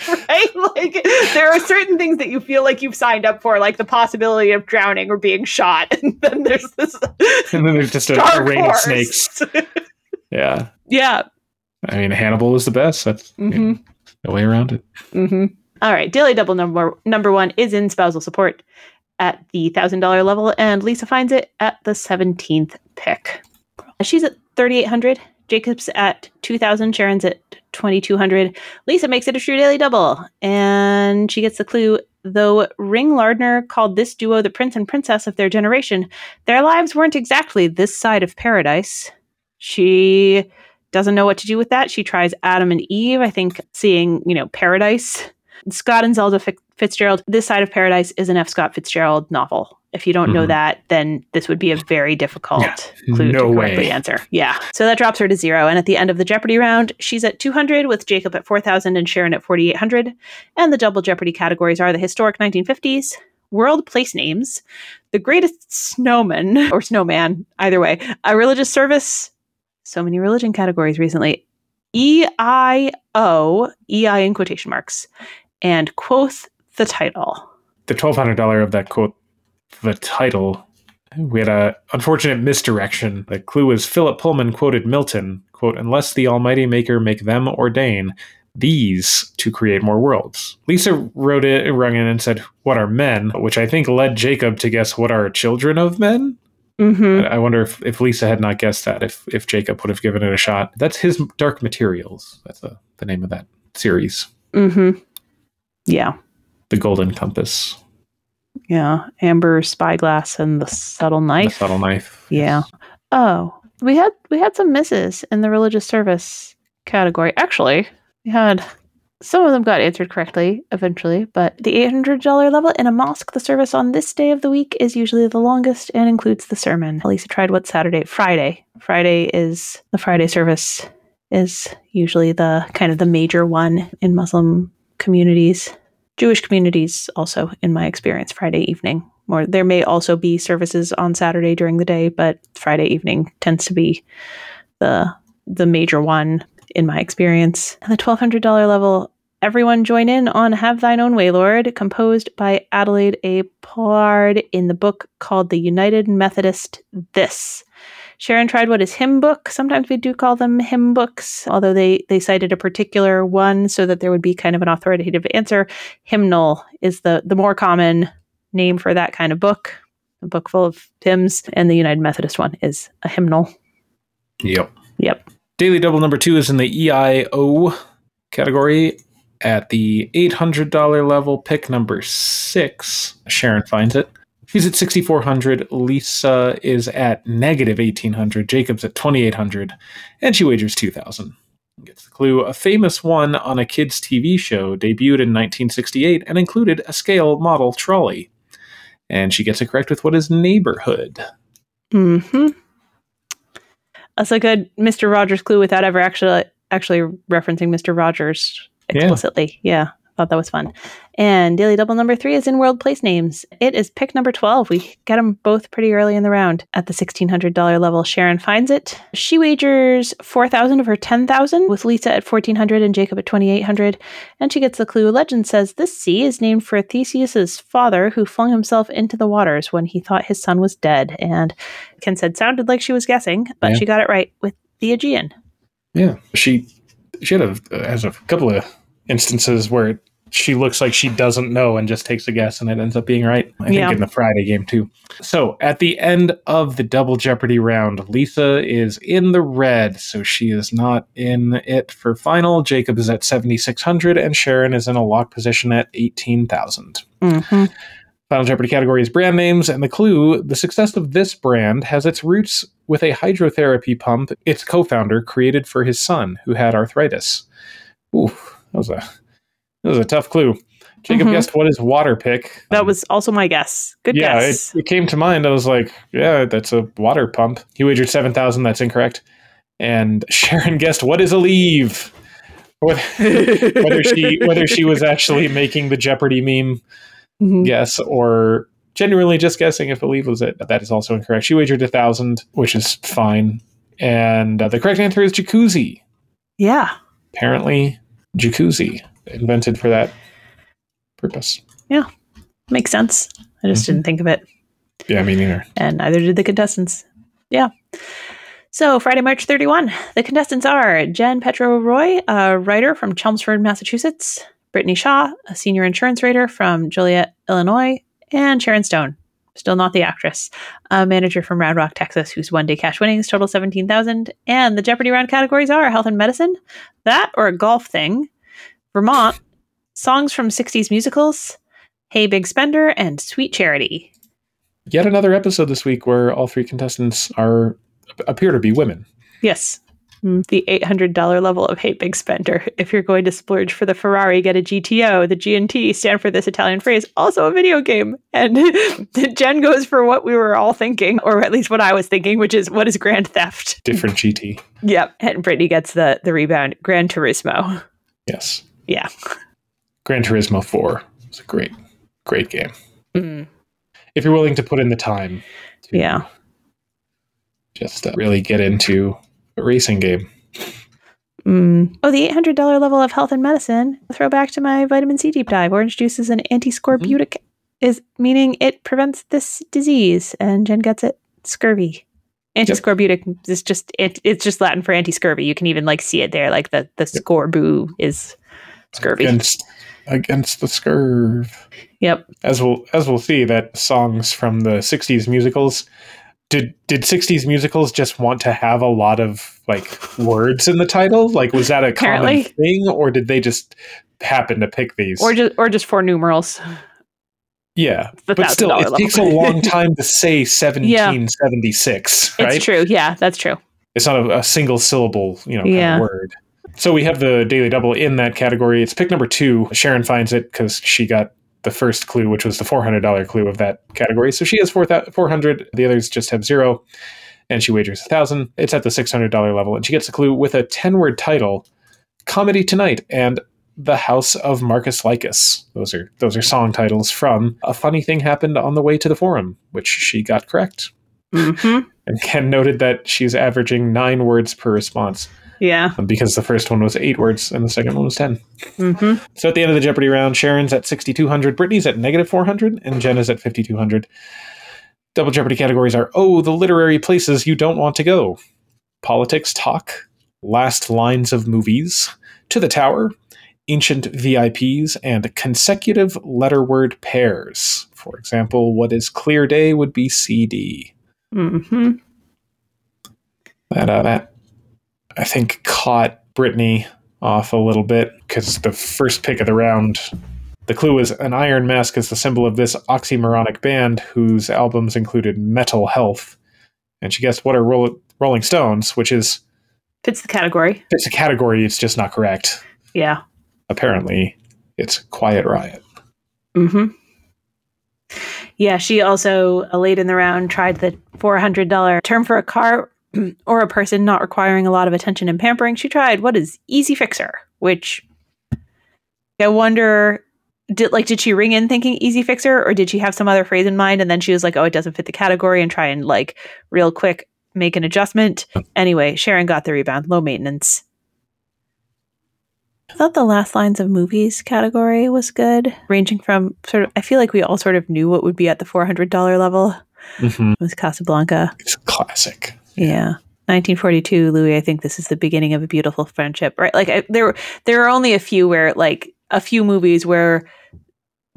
<laughs> right? Like there are certain things that you feel like you've signed up for, like the possibility of drowning or being shot, <laughs> and then there's this. <laughs> and then there's just a, a rain of snakes. Yeah. yeah. I mean, Hannibal is the best. That's you know, no way around it. hmm All right. Daily double number number one is in spousal support at the thousand dollar level, and Lisa finds it at the seventeenth pick. She's at thirty eight hundred. Jacob's at two thousand. Sharon's at twenty two hundred. Lisa makes it a true daily double, and she gets the clue. Though Ring Lardner called this duo the prince and princess of their generation, their lives weren't exactly this side of paradise. She doesn't know what to do with that. She tries Adam and Eve, I think, seeing, you know, paradise. Scott and Zelda Fi- Fitzgerald, This Side of Paradise is an F. Scott Fitzgerald novel. If you don't know Mhm. that, then this would be a very difficult Yeah, clue no to correctly way. answer. Yeah. So that drops her to zero. And at the end of the Jeopardy round, she's at 200 with Jacob at 4,000 and Sharon at 4,800. And the double Jeopardy categories are the historic 1950s, world place names, the greatest snowman or snowman, either way, a religious service. So many religion categories recently. E I O, E I in quotation marks, and quoth the title. The twelve hundred dollar of that quote, the title. We had a unfortunate misdirection. The clue was Philip Pullman quoted Milton, quote, unless the Almighty Maker make them ordain these to create more worlds. Lisa wrote it, rung in and said, What are men? Which I think led Jacob to guess what are children of men? Mm-hmm. I I wonder if, if Lisa had not guessed that, if if Jacob would have given it a shot. That's his Dark Materials. That's the, the name of that series. Mm-hmm. Yeah. The Golden Compass. Yeah. Amber spyglass and the subtle Knife. The subtle knife. Yeah. Oh, we had we had some misses in the religious service category. Actually, we had some of them got answered correctly eventually, but the eight hundred dollar level in a mosque, the service on this day of the week is usually the longest and includes the sermon. Lisa tried what Saturday? Friday. Friday is the Friday service is usually the kind of the major one in Muslim communities. Jewish communities also, in my experience, Friday evening. Or there may also be services on Saturday during the day, but Friday evening tends to be the the major one in my experience. The twelve hundred dollar level, everyone join in on "Have Thine Own Way, Lord," composed by Adelaide A. Pollard in the book called "The United Methodist This." Sharon tried what is hymn book. Sometimes we do call them hymn books, although they they cited a particular one so that there would be kind of an authoritative answer. Hymnal is the the more common name for that kind of book, a book full of hymns, and the United Methodist one is a hymnal. Yep. Yep. Daily Double number two is in the EIO category at the $800 level. Pick number six. Sharon finds it. She's at 6,400. Lisa is at negative 1,800. Jacob's at 2,800. And she wagers 2,000. Gets the clue. A famous one on a kids' TV show debuted in 1968 and included a scale model trolley. And she gets it correct with what is neighborhood. Mm hmm That's a good Mr. Rogers clue without ever actually actually referencing Mr. Rogers Yeah. explicitly. Yeah. Thought that was fun. And daily double number three is in world place names. It is pick number 12. We get them both pretty early in the round. At the $1,600 level, Sharon finds it. She wagers 4000 of her 10000 with Lisa at 1400 and Jacob at 2800 And she gets the clue. Legend says this sea is named for Theseus's father who flung himself into the waters when he thought his son was dead. And Ken said sounded like she was guessing, but Yeah. she got it right with the Aegean. Yeah, she she had a has a couple of instances where she looks like she doesn't know and just takes a guess and it ends up being right. I Yeah. think in the Friday game too. So at the end of the double Jeopardy round, Lisa is in the red, so she is not in it for final. Jacob is at seventy six hundred, and Sharon is in a lock position at eighteen thousand. Mm-hmm. Final Jeopardy category is brand names, and the clue the success of this brand has its roots with a hydrotherapy pump its co founder created for his son who had arthritis. Ooh, that was a that was a tough clue. Jacob Mhm. guessed what is Waterpik. That Um, was also my guess. Good yeah, it, guess. it came to mind. I was like, yeah, that's a water pump. He wagered 7,000. That's incorrect. And <laughs> Sharon guessed, what is a leave? <laughs> Whether she whether she was actually making the Jeopardy meme Mhm. guess or genuinely just guessing if a leave was it. That is also incorrect. She wagered a thousand, which is fine. And uh, the correct answer is jacuzzi. Yeah. Apparently, jacuzzi. Invented for that purpose. Yeah, makes sense. I just Mhm. didn't think of it. Yeah, me neither. and neither did the contestants. Yeah. So Friday, March 31, the contestants are Jen Petro Roy, a writer from Chelmsford, Massachusetts, Brittany Shaw, a senior insurance rater from Joliet, Illinois, and Sharon Stone, still not the actress, a manager from Round Rock, Texas, whose one day cash winnings total 17,000. And the Jeopardy round categories are health and medicine, that or a golf thing, Vermont, songs from 60s musicals, Hey Big Spender, and Sweet Charity. Yet another episode this week where all three contestants are appear to be women. Yes. Mm, The $800 level of Hey Big Spender. If you're going to splurge for the Ferrari, get a GTO. The G&T stand for this Italian phrase, also a video game. And <laughs> Jen goes for what we were all thinking, or at least what I was thinking, which is what is grand theft? Different GT. Yep. And Brittany gets the, the rebound. Gran Turismo. Yes. Yeah. Gran Turismo 4 was a great, great game. Mm, If you're willing to put in the time to yeah. just uh, really get into a racing game. Mm. Oh, the $800 level of health and medicine. Throwback to my vitamin C deep dive. Orange juice is an antiscorbutic, is meaning it prevents this disease. And Jen gets it. Scurvy. Antiscorbutic is just it, it's just Latin for anti-scurvy. You can even like see it there, like the the scorbu is scurvy. Against against the scurv. Yep. As we'll as we'll see that songs from the 60s musicals did did 60s musicals just want to have a lot of like words in the title? Like was that a Apparently. common thing or did they just happen to pick these? Or just or just four numerals. yeah. The But still $1,000 it takes a long <laughs> time to say 1776, right? It's true. Yeah, that's true. It's not a, a single syllable, you know, kind Yeah. of word. So we have the daily double in that category. It's pick number two. Sharon finds it because she got the first clue, which was the four hundred dollar clue of that category. So she has four four hundred. The others just have zero, and she wagers a thousand. It's at the six hundred dollar level, and she gets a clue with a ten word title: "Comedy Tonight" and "The House of Marcus Lycus." Those are those are song titles from "A Funny Thing Happened on the Way to the Forum," which she got correct. hmm <laughs> And Ken noted that she's averaging nine words per response Yeah. because the first one was eight words and the second one was 10. hmm So at the end of the Jeopardy round, Sharon's at 6,200, Brittany's at negative 400, and Jen is at 5,200. Double Jeopardy categories are Oh, the literary places you don't want to go, Politics Talk, Last Lines of Movies, To the Tower, Ancient VIPs, and Consecutive Letter Word Pairs. For example, what is clear day would be CD. Mm-hmm. that uh, that I think caught Brittany off a little bit because the first pick of the round, the clue was an iron mask is the symbol of this oxymoronic band whose albums included Metal Health, and she guessed what are Roll- Rolling Stones, which is Fits the category. it's a category. It's just not correct. Yeah. Apparently, it's Quiet Riot. Mm hmm. Yeah, she also uh, late in the round tried the four hundred dollar term for a car <clears throat> or a person not requiring a lot of attention and pampering. She tried what is Easy Fixer, which I wonder did like did she ring in thinking Easy Fixer or did she have some other phrase in mind and then she was like, oh, it doesn't fit the category and try and like real quick make an adjustment. Anyway, Sharon got the rebound, low maintenance. I thought the last lines of movies category was good, ranging from sort of. I feel like we all sort of knew what would be at the four hundred dollar level. Hmm It was Casablanca. It's classic. Yeah. 1942, Louis. I think this is the beginning of a beautiful friendship, right? Like I, there, there are only a few where, like, a few movies where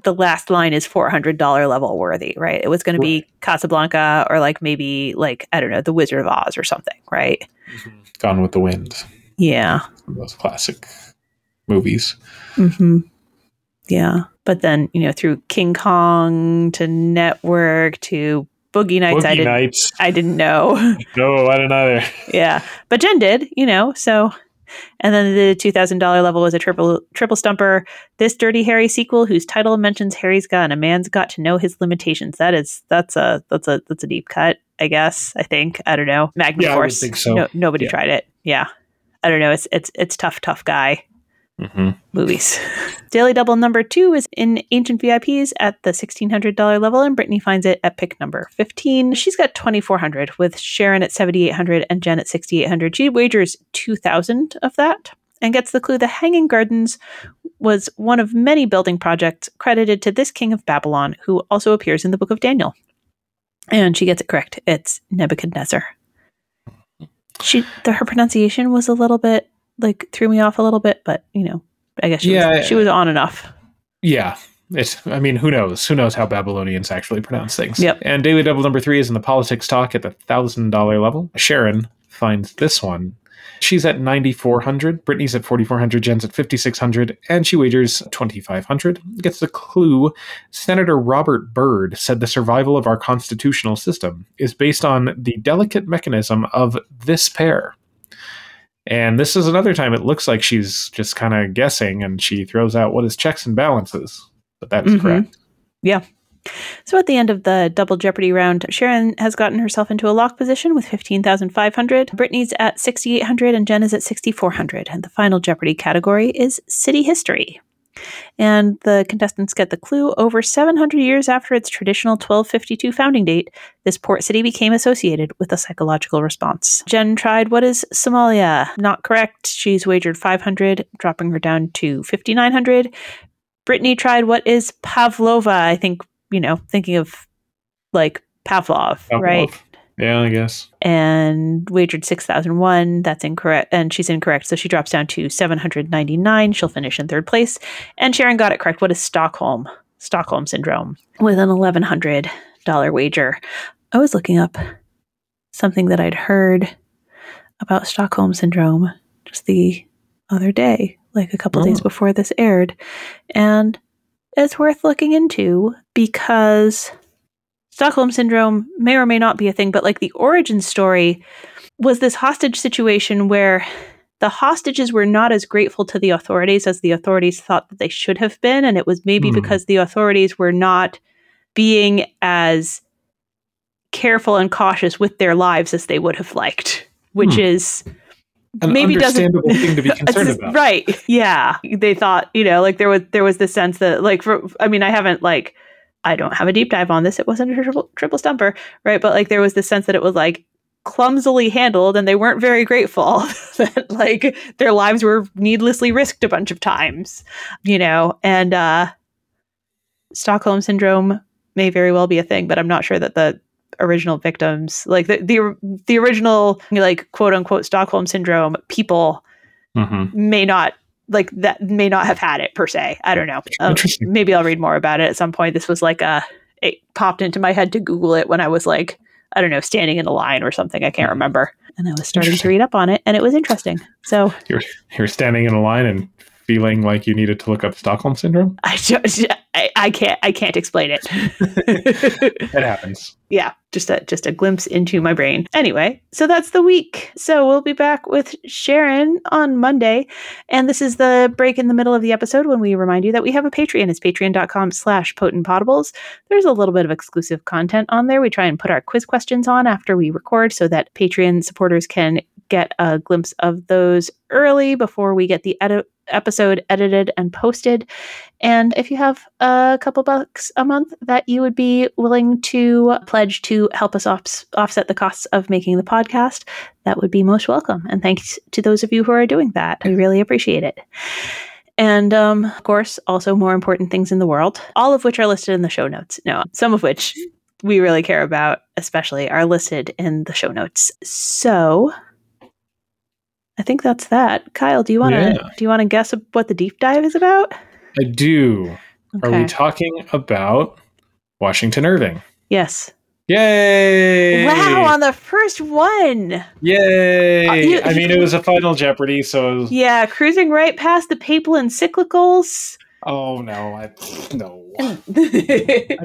the last line is four hundred dollar level worthy, right? It was going to be Casablanca or like maybe like I don't know, The Wizard of Oz or something, right? Gone with the Wind. Yeah. Those classic movies. hmm Yeah. But then, you know, through King Kong to Network to Boogie Nights, I didn't Nights. I didn't know. <laughs> No, I didn't either. yeah. But Jen did, you know, so and then the two thousand dollar level was a triple triple stumper. This Dirty Harry sequel, whose title mentions Harry's gun, a man's got to know his limitations. That is that's a that's a that's a deep cut, I guess. I think. I don't know. Magna Yeah, I think so. No, nobody Yeah. tried it. Yeah. I don't know. It's it's it's tough, tough guy hmm movies. <laughs> Daily Double number two is in Ancient VIPs at the $1,600 level, and Brittany finds it at pick number 15. She's got 2,400 with Sharon at 7,800 and Jen at 6,800. She wagers 2,000 of that and gets the clue the Hanging Gardens was one of many building projects credited to this king of Babylon, who also appears in the book of Daniel. And she gets it correct. It's Nebuchadnezzar. She the, her pronunciation was a little bit like threw me off a little bit, but you know, I guess she Yeah, was, she was on enough. Yeah. It's, I mean, who knows? Who knows how Babylonians actually pronounce things? Yep. And Daily Double number three is in the politics talk at the thousand dollar level. Sharon finds this one. She's at 9,400. Brittany's at 4,400. Jen's at 5,600. And she wagers 2,500. Gets the clue. Senator Robert Byrd said the survival of our constitutional system is based on the delicate mechanism of this pair. And this is another time it looks like she's just kind of guessing and she throws out what is checks and balances. But that is Mhm. correct. Yeah. So at the end of the double Jeopardy round, Sharon has gotten herself into a lock position with 15,500. Brittany's at 6,800 and Jen is at 6,400. And the final Jeopardy category is city history. And the contestants get the clue over 700 years after its traditional 1252 founding date, this port city became associated with a psychological response. Jen tried what is Somalia? Not correct. She's wagered 500, dropping her down to 5,900. Brittany tried what is Pavlova? I think, you know, thinking of like Pavlov, right? Yeah, I guess. and wagered 6001 that's incorrect and she's incorrect. So she drops down to 799 she'll finish in third place. And sharon got it correct. What is stockholm? Stockholm syndrome. With an $1100 wager. I was looking up something that i'd heard about stockholm syndrome just the other day like a couple days Oh. before this aired. And it's worth looking into because Stockholm syndrome may or may not be a thing, but like the origin story was this hostage situation where the hostages were not as grateful to the authorities as the authorities thought that they should have been. And it was maybe Hmm. because the authorities were not being as careful and cautious with their lives as they would have liked, which Hmm. is An maybe doesn't understandable thing to be <laughs> concerned about. Right. Yeah. They thought, you know, like there was there was this sense that like for I mean, I haven't like I don't have a deep dive on this. It wasn't a triple, triple stumper, right? But like there was this sense that it was like clumsily handled and they weren't very grateful <laughs> that like their lives were needlessly risked a bunch of times, you know, and uh Stockholm syndrome may very well be a thing, but I'm not sure that the original victims, like the the, the original like quote unquote Stockholm syndrome people Mhm. may not like that may not have had it per se. I don't know. Um, maybe I'll read more about it at some point. This was like a it popped into my head to Google it when I was like I don't know standing in a line or something. I can't remember. And I was starting to read up on it, and it was interesting. So You're You're standing in a line and feeling like you needed to look up Stockholm syndrome. I just I, I can't I can't explain it. <laughs> It happens. yeah, just a just a glimpse into my brain. Anyway, so that's the week. So we'll be back with Sharon on Monday. And this is the break in the middle of the episode when we remind you that we have a Patreon. It's patreon.com slash Potent potentpodables. There's a little bit of exclusive content on there. We try and put our quiz questions on after we record so that Patreon supporters can get a glimpse of those early before we get the edit episode edited and posted. And if you have a couple bucks a month that you would be willing to pledge to help us off- offset the costs of making the podcast, that would be most welcome. And thanks to those of you who are doing that. We really appreciate it. And um, of course, also more important things in the world, all of which are listed in the show notes. No, some of which we really care about, especially, are listed in the show notes. So I think that's that. Kyle, do you want to Yeah. do you want to guess what the deep dive is about? I do. Are we talking about Washington Irving? yes. Yay! Wow, on the first one. Yay! Uh, you- I mean, it was a Final Jeopardy, so Yeah, cruising right past the papal encyclicals. Oh no, I <sighs> no. I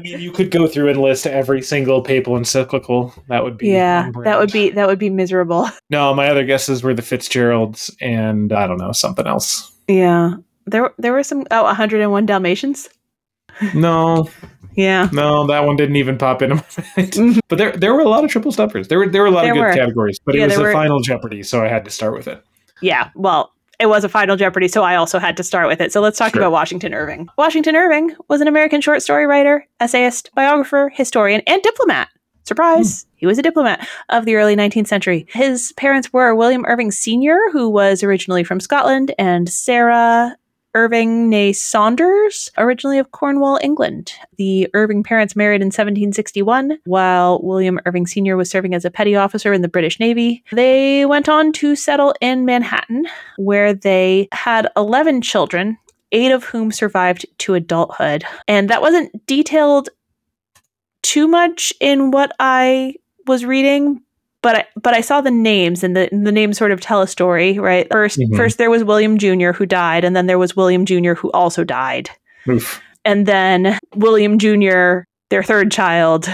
mean, you could go through and list every single papal encyclical. That would be yeah, that would be that would be miserable. <laughs> No, my other guesses were the Fitzgeralds and I don't know something else. Yeah. There there were some oh 101 Dalmatians. <laughs> No, Yeah. no, that one didn't even pop into my <laughs> mind. Mhm. But there, there were a lot of triple stumpers. There were, there were a lot There of good were. categories. But Yeah, it was the were- final Jeopardy, so I had to start with it. Yeah. Well, it was a final Jeopardy, so I also had to start with it. So let's talk Sure. about Washington Irving. Washington Irving was an American short story writer, essayist, biographer, historian, and diplomat. Surprise! Hmm. He was a diplomat of the early 19th century. His parents were William Irving Sr., who was originally from Scotland, and Sarah Irving née Saunders, originally of Cornwall, England. The Irving parents married in 1761 while William Irving Sr. was serving as a petty officer in the British Navy. They went on to settle in Manhattan, where they had 11 children, eight of whom survived to adulthood. And that wasn't detailed too much in what I was reading, but I, but I saw the names and the the names sort of tell a story, right? 1st Mhm. first there was William Jr. who died, and then there was William Jr. who also died, Oof. and then William Jr. their third child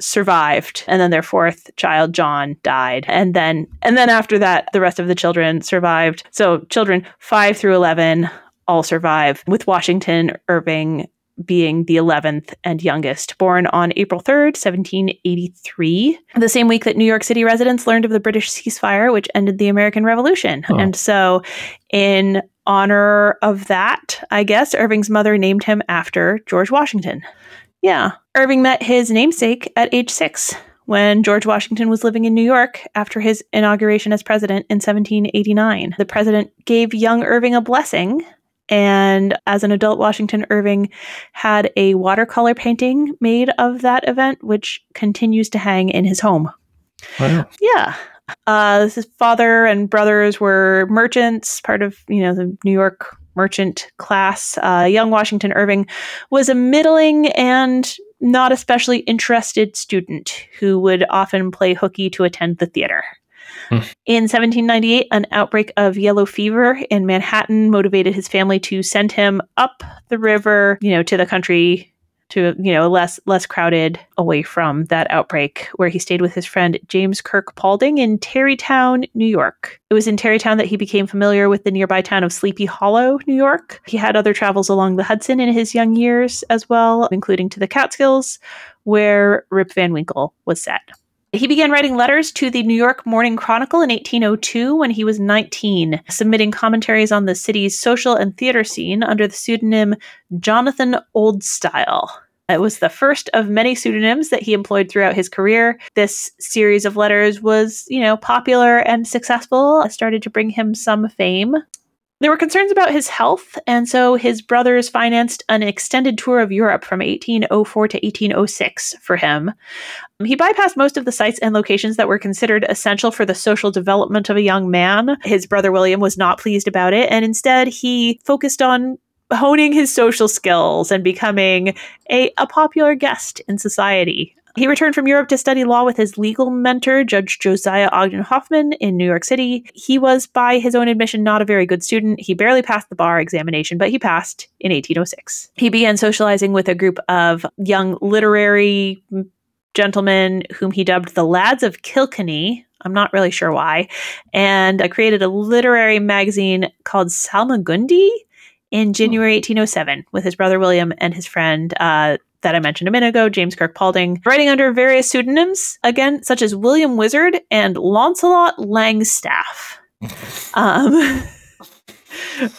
survived and then their fourth child John died and then and then after that the rest of the children survived so children 5 through 11 all survive with Washington Irving being the 11th and youngest, born on April 3rd, 1783, the same week that New York City residents learned of the British ceasefire, which ended the American Revolution. Oh. And so, in honor of that, I guess Irving's mother named him after George Washington. Yeah. Irving met his namesake at age six when George Washington was living in New York after his inauguration as president in 1789. The president gave young Irving a blessing and as an adult, Washington Irving had a watercolor painting made of that event, which continues to hang in his home. Wow. Yeah. Uh, his father and brothers were merchants, part of you know the New York merchant class. Uh, young Washington Irving was a middling and not especially interested student who would often play hooky to attend the theater. In 1798, an outbreak of yellow fever in Manhattan motivated his family to send him up the river, you know, to the country to you know less less crowded away from that outbreak where he stayed with his friend James Kirk Paulding in Tarrytown, New York. It was in Tarrytown that he became familiar with the nearby town of Sleepy Hollow, New York. He had other travels along the Hudson in his young years as well, including to the Catskills where Rip Van Winkle was set. He began writing letters to the New York Morning Chronicle in 1802 when he was 19, submitting commentaries on the city's social and theater scene under the pseudonym Jonathan Oldstyle. It was the first of many pseudonyms that he employed throughout his career. This series of letters was, you know, popular and successful, it started to bring him some fame. There were concerns about his health, and so his brothers financed an extended tour of Europe from 1804 to 1806 for him. He bypassed most of the sites and locations that were considered essential for the social development of a young man. His brother William was not pleased about it, and instead he focused on honing his social skills and becoming a, a popular guest in society. He returned from Europe to study law with his legal mentor, Judge Josiah Ogden Hoffman, in New York City. He was, by his own admission, not a very good student. He barely passed the bar examination, but he passed in 1806. He began socializing with a group of young literary gentlemen whom he dubbed the Lads of Kilkenny. I'm not really sure why. And uh, created a literary magazine called Salmagundi in January 1807 with his brother William and his friend uh, that I mentioned a minute ago, James Kirk Paulding, writing under various pseudonyms, again, such as William Wizard and Launcelot Langstaff. <laughs> Um,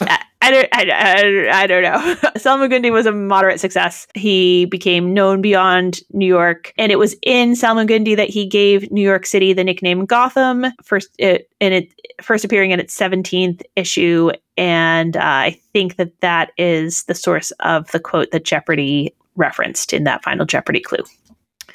I, I don't, I, I, I don't know. <laughs> Salmagundi was a moderate success. He became known beyond New York, and it was in Salmagundi that he gave New York City the nickname Gotham. First, it, in it first appearing in its seventeenth issue, and uh, I think that that is the source of the quote that Jeopardy referenced in that final Jeopardy clue.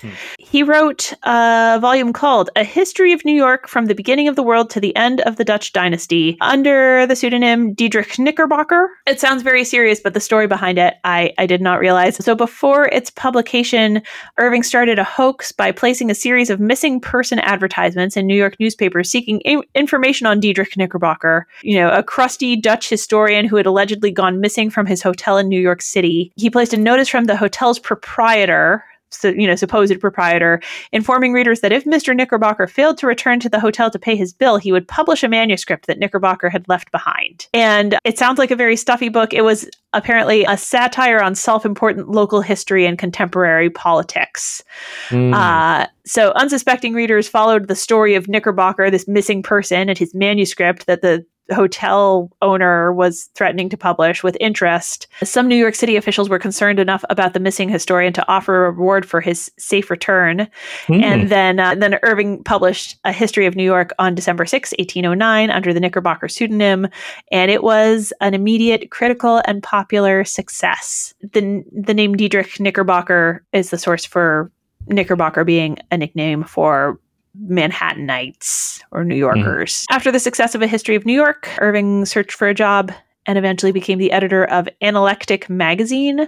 Hmm. He wrote a volume called A History of New York from the Beginning of the World to the End of the Dutch Dynasty under the pseudonym Diedrich Knickerbocker. It sounds very serious, but the story behind it I, I did not realize. So before its publication, Irving started a hoax by placing a series of missing person advertisements in New York newspapers seeking in- information on Diedrich Knickerbocker, you know, a crusty Dutch historian who had allegedly gone missing from his hotel in New York City. He placed a notice from the hotel's proprietor, so, you know, supposed proprietor, informing readers that if Mr. Knickerbocker failed to return to the hotel to pay his bill, he would publish a manuscript that Knickerbocker had left behind. And it sounds like a very stuffy book. It was apparently a satire on self-important local history and contemporary politics. Mm. Uh, so unsuspecting readers followed the story of Knickerbocker, this missing person, and his manuscript that the hotel owner was threatening to publish with interest. Some New York City officials were concerned enough about the missing historian to offer a reward for his safe return. Mm. And then uh, then Irving published A History of New York on December 6, 1809 under the Knickerbocker pseudonym, and it was an immediate critical and popular success. The the name Diedrich Knickerbocker is the source for Knickerbocker being a nickname for Manhattanites or New Yorkers. Mm. After the success of A History of New York, Irving searched for a job and eventually became the editor of Analectic magazine,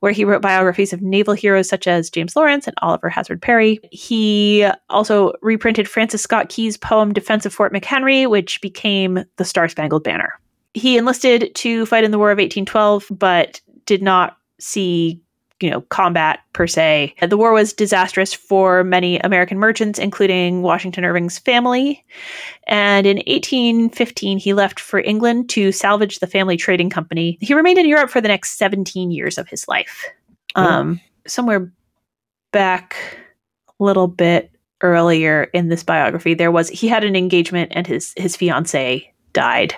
where he wrote biographies of naval heroes such as James Lawrence and Oliver Hazard Perry. He also reprinted Francis Scott Key's poem Defense of Fort McHenry, which became the Star Spangled Banner. He enlisted to fight in the War of 1812, but did not see you know, combat per se. The war was disastrous for many American merchants, including Washington Irving's family. And in 1815, he left for England to salvage the family trading company. He remained in Europe for the next 17 years of his life. Um, somewhere back a little bit earlier in this biography, there was he had an engagement and his his fiance died.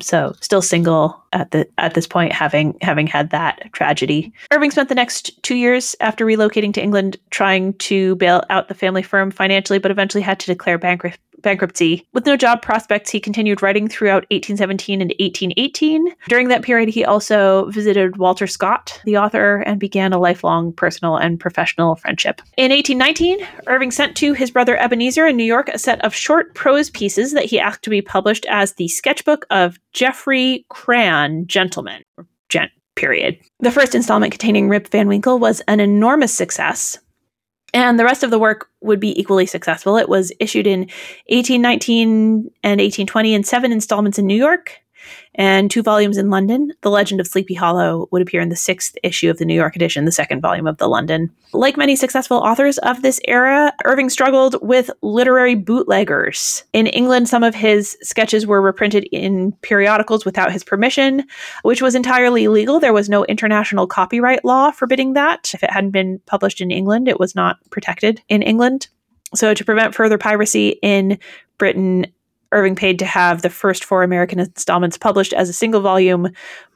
So still single at the at this point, having having had that tragedy. Irving spent the next two years after relocating to England trying to bail out the family firm financially, but eventually had to declare bankrupt bankruptcy. With no job prospects, he continued writing throughout 1817 and 1818. During that period, he also visited Walter Scott, the author, and began a lifelong personal and professional friendship. In 1819, Irving sent to his brother Ebenezer in New York a set of short prose pieces that he asked to be published as the sketchbook of Geoffrey Crayon, gentleman, gent, period. The first installment containing Rip Van Winkle was an enormous success, and the rest of the work would be equally successful. It was issued in 1819 and 1820 in seven installments in New York and two volumes in London. The Legend of Sleepy Hollow would appear in the sixth issue of the New York edition, the second volume of the London. Like many successful authors of this era, Irving struggled with literary bootleggers. In England, some of his sketches were reprinted in periodicals without his permission, which was entirely legal. There was no international copyright law forbidding that. If it hadn't been published in England, it was not protected in England. So, to prevent further piracy in Britain, Irving paid to have the first four American installments published as a single volume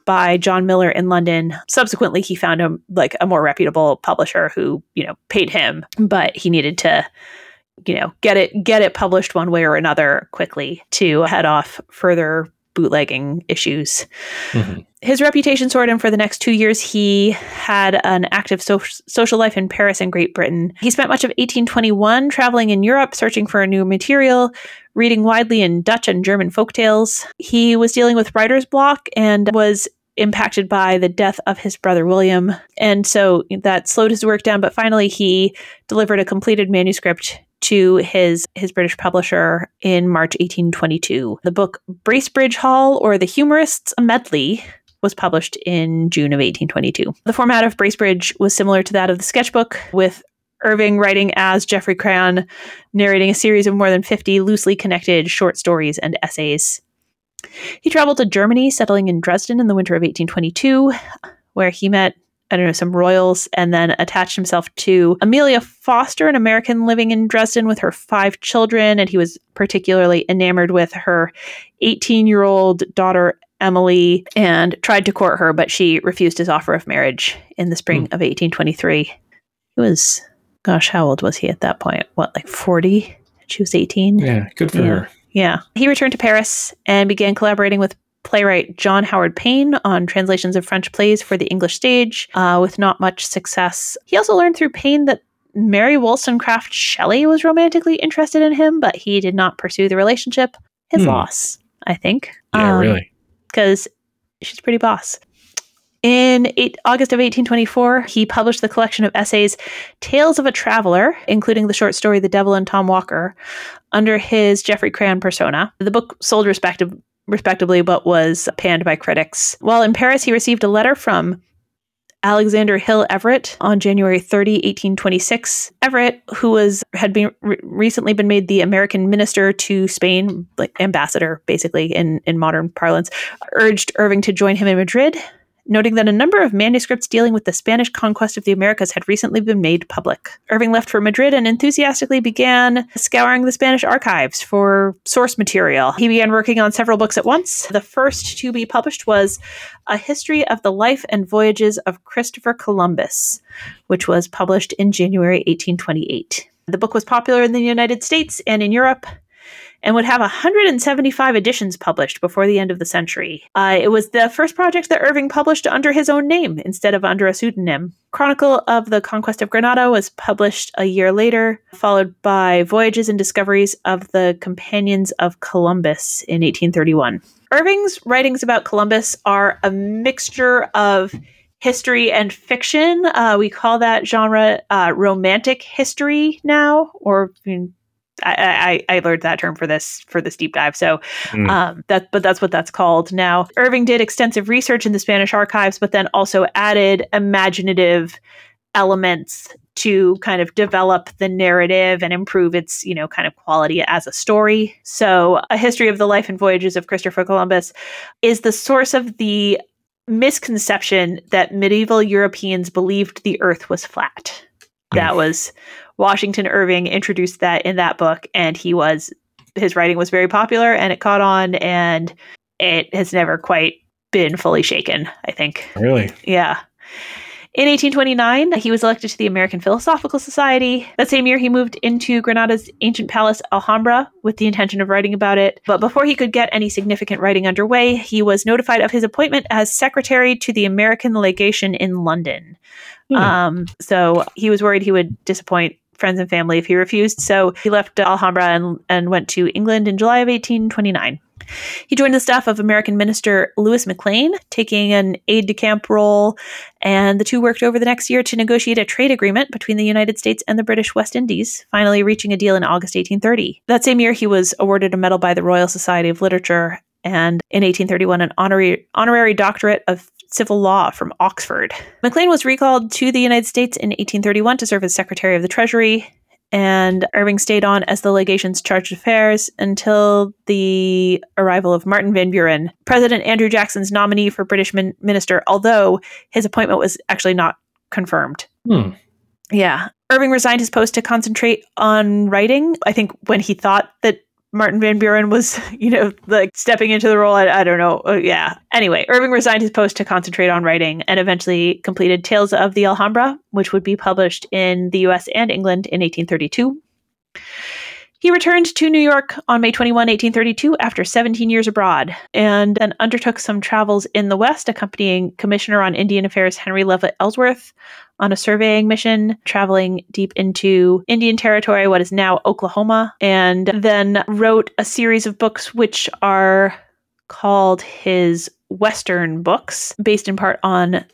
by John Miller in London. Subsequently, he found a like a more reputable publisher who, you know, paid him, but he needed to you know, get it get it published one way or another quickly to head off further bootlegging issues. Mm-hmm. His reputation soared, and for the next two years, he had an active so- social life in Paris and Great Britain. He spent much of 1821 traveling in Europe, searching for new material, reading widely in Dutch and German folk tales. He was dealing with writer's block and was impacted by the death of his brother William. And so that slowed his work down, but finally he delivered a completed manuscript to his his British publisher in March 1822. The book Bracebridge Hall or the Humorists a Medley was published in June of 1822. The format of Bracebridge was similar to that of the sketchbook with Irving writing as Geoffrey Crayon, narrating a series of more than 50 loosely connected short stories and essays. He traveled to Germany, settling in Dresden in the winter of 1822, where he met I don't know, some royals, and then attached himself to Amelia Foster, an American living in Dresden with her five children. And he was particularly enamored with her 18 year old daughter, Emily, and tried to court her, but she refused his offer of marriage in the spring mm. of 1823. He was, gosh, how old was he at that point? What, like 40? She was 18? Yeah, good for yeah. her. Yeah. He returned to Paris and began collaborating with playwright John Howard Payne on translations of French plays for the English stage, uh, with not much success. He also learned through Payne that Mary Wollstonecraft Shelley was romantically interested in him, but he did not pursue the relationship. His hmm. loss, I think. Yeah, um, really. Because she's pretty boss. In eight, August of 1824, he published the collection of essays Tales of a Traveler, including the short story The Devil and Tom Walker, under his Geoffrey Crayon persona. The book sold respective, respectably, but was panned by critics. While in Paris, he received a letter from Alexander Hill Everett on January 30, 1826. Everett, who was had been re- recently been made the American minister to Spain, like ambassador basically in in modern parlance, urged Irving to join him in Madrid. Noting that a number of manuscripts dealing with the Spanish conquest of the Americas had recently been made public. Irving left for Madrid and enthusiastically began scouring the Spanish archives for source material. He began working on several books at once. The first to be published was A History of the Life and Voyages of Christopher Columbus, which was published in January 1828. The book was popular in the United States and in Europe and would have 175 editions published before the end of the century. Uh, it was the first project that Irving published under his own name instead of under a pseudonym. Chronicle of the Conquest of Granada was published a year later, followed by Voyages and Discoveries of the Companions of Columbus in 1831. Irving's writings about Columbus are a mixture of history and fiction. Uh, we call that genre uh, romantic history now, or I, I, I, learned that term for this for this deep dive. So mm. um, that but that's what that's called now. Irving did extensive research in the Spanish archives, but then also added imaginative elements to kind of develop the narrative and improve its you know kind of quality as a story. So a history of the life and voyages of Christopher Columbus is the source of the misconception that medieval Europeans believed the Earth was flat. That was Washington Irving introduced that in that book, and he was his writing was very popular, and it caught on, and it has never quite been fully shaken. I think. Really? Yeah. In 1829, he was elected to the American Philosophical Society. That same year, he moved into Granada's ancient palace, Alhambra, with the intention of writing about it. But before he could get any significant writing underway, he was notified of his appointment as secretary to the American legation in London. Hmm. Um, so he was worried he would disappoint friends and family if he refused. So he left Alhambra and, and went to England in July of 1829. He joined the staff of American minister Louis McLane, taking an aide de camp role, and the two worked over the next year to negotiate a trade agreement between the United States and the British West Indies, finally reaching a deal in August 1830. That same year, he was awarded a medal by the Royal Society of Literature and in 1831 an honorary, honorary doctorate of civil law from Oxford. McLane was recalled to the United States in 1831 to serve as Secretary of the Treasury, and Irving stayed on as the legation's charge of affairs until the arrival of Martin Van Buren, President Andrew Jackson's nominee for British min- minister, although his appointment was actually not confirmed. Hmm. Yeah. Irving resigned his post to concentrate on writing. I think when he thought that Martin Van Buren was, <laughs> you know, like stepping into the role. I, I don't know. Uh, yeah. Anyway, Irving resigned his post to concentrate on writing and eventually completed Tales of the Alhambra, which would be published in the US and England in 1832. He returned to New York on May 21, 1832, after 17 years abroad, and then undertook some travels in the West, accompanying Commissioner on Indian Affairs Henry Leavitt Ellsworth on a surveying mission, traveling deep into Indian Territory, what is now Oklahoma, and then wrote a series of books which are called his Western books, based in part on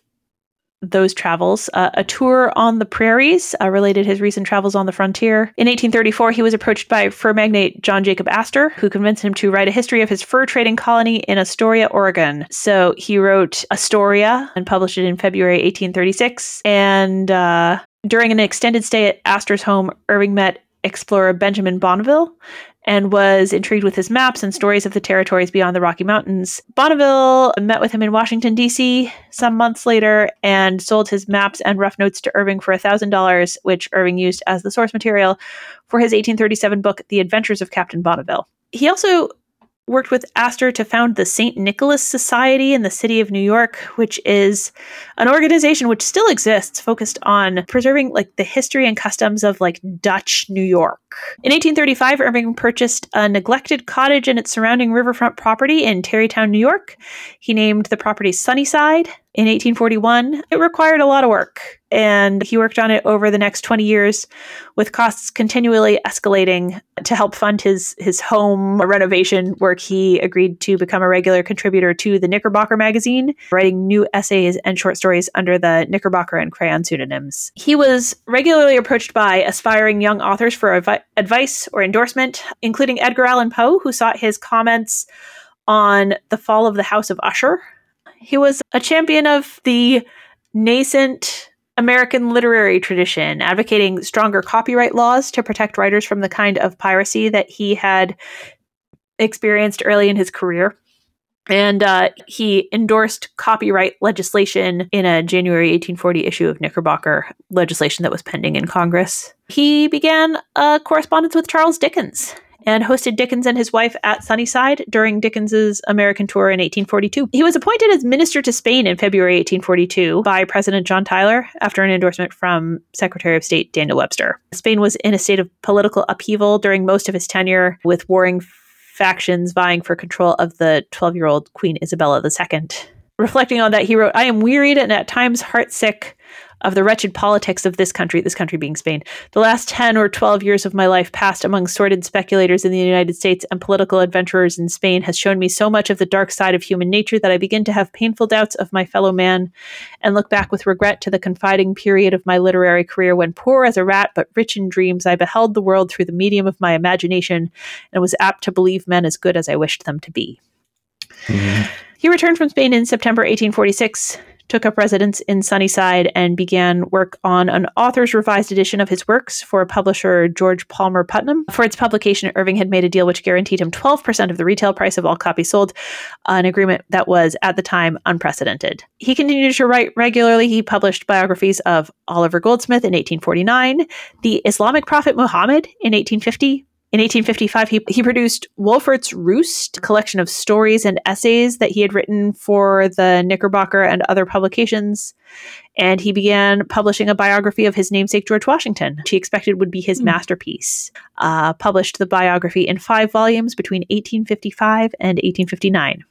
those travels. Uh, a tour on the prairies uh, related his recent travels on the frontier. In 1834, he was approached by fur magnate John Jacob Astor, who convinced him to write a history of his fur trading colony in Astoria, Oregon. So he wrote Astoria and published it in February 1836. And uh, during an extended stay at Astor's home, Irving met explorer Benjamin Bonneville and was intrigued with his maps and stories of the territories beyond the Rocky Mountains. Bonneville met with him in Washington, D.C. some months later and sold his maps and rough notes to Irving for $1,000, which Irving used as the source material for his 1837 book, The Adventures of Captain Bonneville. He also worked with Astor to found the St. Nicholas Society in the city of New York, which is an organization which still exists focused on preserving like the history and customs of like Dutch New York. In 1835, Irving purchased a neglected cottage and its surrounding riverfront property in Tarrytown, New York. He named the property Sunnyside in 1841. It required a lot of work, and he worked on it over the next 20 years, with costs continually escalating. To help fund his his home renovation work, he agreed to become a regular contributor to the Knickerbocker magazine, writing new essays and short stories under the Knickerbocker and Crayon pseudonyms. He was regularly approached by aspiring young authors for advice or endorsement, including Edgar Allan Poe, who sought his comments on the fall of the House of Usher he was a champion of the nascent American literary tradition, advocating stronger copyright laws to protect writers from the kind of piracy that he had experienced early in his career. And uh, he endorsed copyright legislation in a January 1840 issue of Knickerbocker, legislation that was pending in Congress. He began a correspondence with Charles Dickens and hosted Dickens and his wife at Sunnyside during Dickens's American tour in 1842. He was appointed as minister to Spain in February 1842 by President John Tyler after an endorsement from Secretary of State Daniel Webster. Spain was in a state of political upheaval during most of his tenure, with warring factions vying for control of the 12 year old Queen Isabella II. Reflecting on that, he wrote, I am wearied and at times heartsick of the wretched politics of this country, this country being Spain. The last 10 or 12 years of my life passed among sordid speculators in the United States and political adventurers in Spain has shown me so much of the dark side of human nature that I begin to have painful doubts of my fellow man and look back with regret to the confiding period of my literary career when, poor as a rat but rich in dreams, I beheld the world through the medium of my imagination and was apt to believe men as good as I wished them to be. Mm-hmm. He returned from Spain in September 1846 took up residence in Sunnyside and began work on an author's revised edition of his works for publisher George Palmer Putnam. For its publication, Irving had made a deal which guaranteed him 12% of the retail price of all copies sold, an agreement that was, at the time, unprecedented. He continued to write regularly. He published biographies of Oliver Goldsmith in 1849, the Islamic prophet Muhammad in 1850, in 1855, he, he produced Wolfert's Roost, collection of stories and essays that he had written for the Knickerbocker and other publications. And he began publishing a biography of his namesake, George Washington, which he expected would be his mm. masterpiece. Uh, published the biography in five volumes between 1855 and 1859.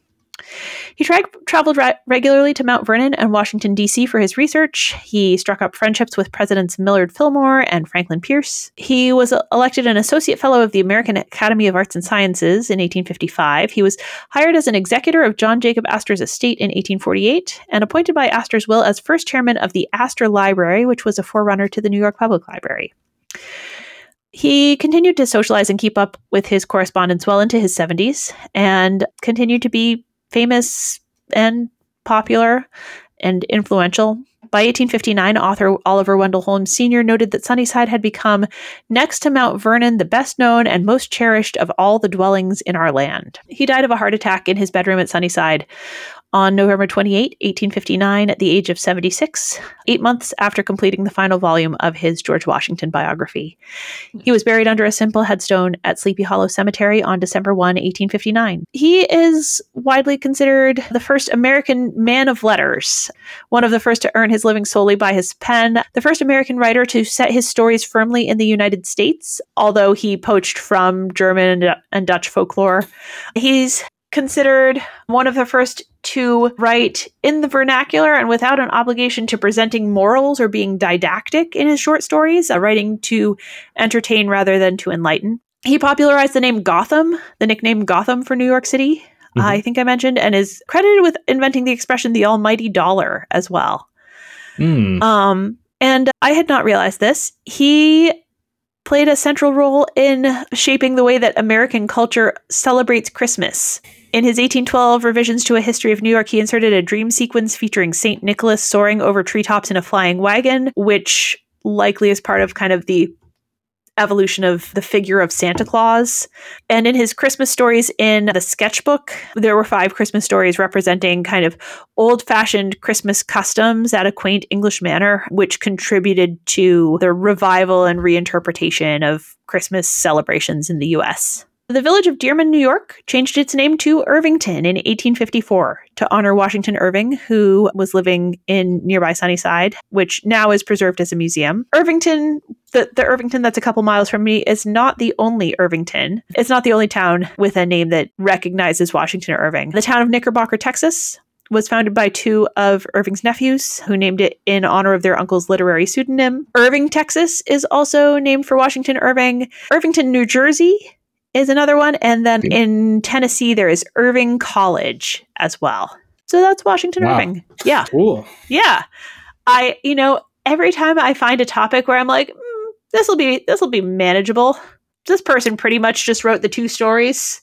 He tra- traveled ra- regularly to Mount Vernon and Washington, D.C. for his research. He struck up friendships with Presidents Millard Fillmore and Franklin Pierce. He was elected an Associate Fellow of the American Academy of Arts and Sciences in 1855. He was hired as an executor of John Jacob Astor's estate in 1848 and appointed by Astor's will as first chairman of the Astor Library, which was a forerunner to the New York Public Library. He continued to socialize and keep up with his correspondence well into his 70s and continued to be famous and popular and influential. By 1859, author Oliver Wendell Holmes Sr. noted that Sunnyside had become, next to Mount Vernon, the best known and most cherished of all the dwellings in our land. He died of a heart attack in his bedroom at Sunnyside on November 28, 1859, at the age of 76, eight months after completing the final volume of his George Washington biography. He was buried under a simple headstone at Sleepy Hollow Cemetery on December 1, 1859. He is widely considered the first American man of letters, one of the first to earn his living solely by his pen, the first American writer to set his stories firmly in the United States, although he poached from German and Dutch folklore. He's considered one of the first to write in the vernacular and without an obligation to presenting morals or being didactic in his short stories, uh, writing to entertain rather than to enlighten. He popularized the name Gotham, the nickname Gotham for New York City, mm-hmm. uh, I think I mentioned, and is credited with inventing the expression the almighty dollar as well. Mm. Um, and I had not realized this. He played a central role in shaping the way that American culture celebrates Christmas. In his 1812 revisions to a history of New York, he inserted a dream sequence featuring St. Nicholas soaring over treetops in a flying wagon, which likely is part of kind of the evolution of the figure of Santa Claus. And in his Christmas stories in the sketchbook, there were five Christmas stories representing kind of old fashioned Christmas customs at a quaint English manner, which contributed to the revival and reinterpretation of Christmas celebrations in the US. The village of Dearman, New York, changed its name to Irvington in 1854 to honor Washington Irving, who was living in nearby Sunnyside, which now is preserved as a museum. Irvington, the, the Irvington that's a couple miles from me, is not the only Irvington. It's not the only town with a name that recognizes Washington Irving. The town of Knickerbocker, Texas, was founded by two of Irving's nephews, who named it in honor of their uncle's literary pseudonym. Irving, Texas is also named for Washington Irving. Irvington, New Jersey is another one. And then in Tennessee, there is Irving College as well. So that's Washington wow. Irving. Yeah. Cool. Yeah. I, you know, every time I find a topic where I'm like, mm, this will be this will be manageable. This person pretty much just wrote the two stories.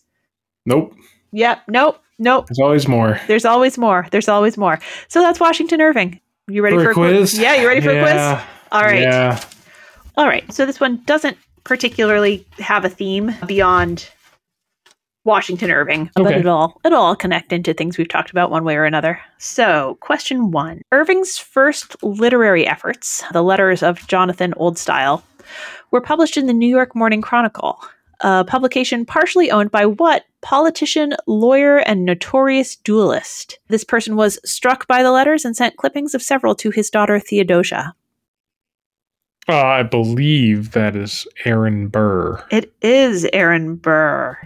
Nope. Yep. Nope. Nope. There's always more. There's always more. There's always more. So that's Washington Irving. You ready for, for a quiz? quiz? Yeah, you ready for yeah. a quiz? All right. Yeah. All right. So this one doesn't particularly have a theme beyond Washington Irving, but it'll all it'll all connect into things we've talked about one way or another. So, question one: Irving's first literary efforts, the letters of Jonathan Oldstyle, were published in the New York Morning Chronicle, a publication partially owned by what politician, lawyer, and notorious duelist? This person was struck by the letters and sent clippings of several to his daughter Theodosia. Uh, I believe that is Aaron Burr. It is Aaron Burr.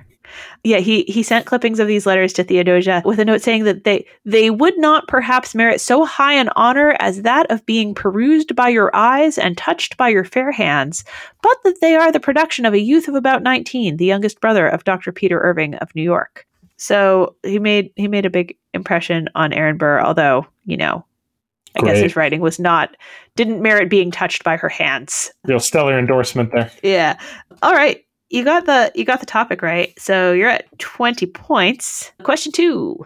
Yeah, he he sent clippings of these letters to Theodosia with a note saying that they they would not perhaps merit so high an honor as that of being perused by your eyes and touched by your fair hands, but that they are the production of a youth of about 19, the youngest brother of Dr. Peter Irving of New York. So he made he made a big impression on Aaron Burr, although, you know, I guess his writing was not didn't merit being touched by her hands. Real stellar endorsement there. Yeah. All right. You got the you got the topic right. So you're at 20 points. Question 2.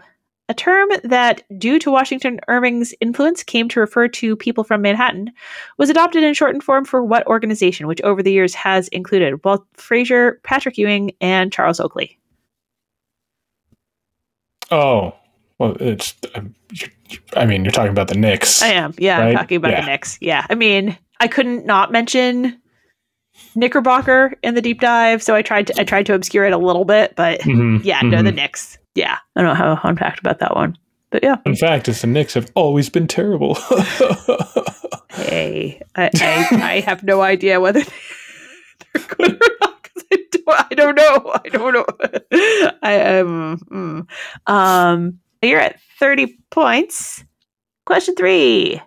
A term that due to Washington Irving's influence came to refer to people from Manhattan was adopted in shortened form for what organization which over the years has included Walt Frazier, Patrick Ewing, and Charles Oakley. Oh, well, it's. um, I mean, you're talking about the Knicks. I am. Yeah, I'm talking about Yeah. the Knicks. Yeah. I mean, I couldn't not mention Knickerbocker in the deep dive, so I tried to I tried to obscure it a little bit, but Mhm, Yeah, no, the mhm. Knicks. Yeah, I don't know how fact about that one, but yeah. In fact, it's the Knicks have always been terrible. <laughs> Hey, I, I, I have no idea whether <laughs> they're good or not because I don't, I don't know. I don't know. <laughs> I am. mm. Um, you're at thirty points. Question three: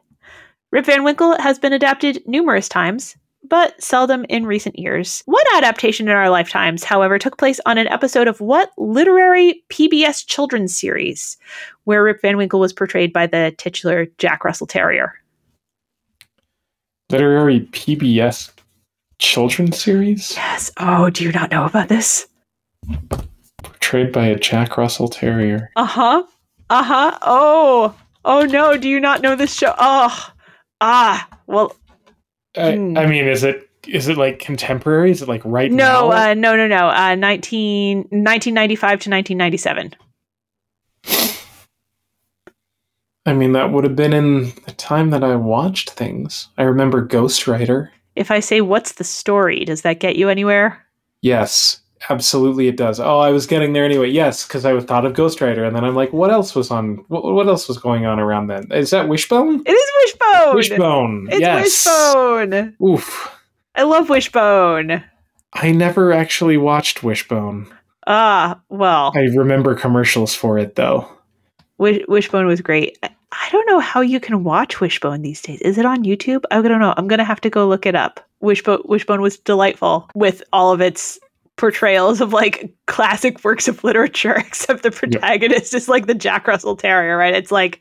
Rip Van Winkle has been adapted numerous times. But seldom in recent years. One adaptation in our lifetimes, however, took place on an episode of what literary PBS children's series, where Rip Van Winkle was portrayed by the titular Jack Russell Terrier. Literary PBS children's series Yes. Oh, do you not know about this? portrayed by a Jack Russell Terrier. Uh huh. Uh huh. Oh. Oh no. Do you not know this show? Oh. Ah. Well, I, Hmm. I mean, is it is it like contemporary? Is it like right no. now? Uh, no. No. No. Uh, 19, 1995 to 1997. I mean, that would have been in the time that I watched things. I remember Ghostwriter. If I say what's the story, does that get you anywhere? Yes, absolutely, it does. Oh, I was getting there anyway. Yes, because I thought of Ghostwriter, and then I'm like, what else was on? What, what else was going on around then? Is that Wishbone? It is Wishbone. Wishbone. It's yes. Wishbone. Oof. I love Wishbone. I never actually watched Wishbone. Ah. Well, I remember commercials for it though. Wish- Wishbone was great. I- I don't know how you can watch Wishbone these days. Is it on YouTube? I don't know. I'm gonna have to go look it up. Wishbone Wishbone was delightful with all of its portrayals of like classic works of literature, <laughs> except the protagonist is like the Jack Russell Terrier, right? It's like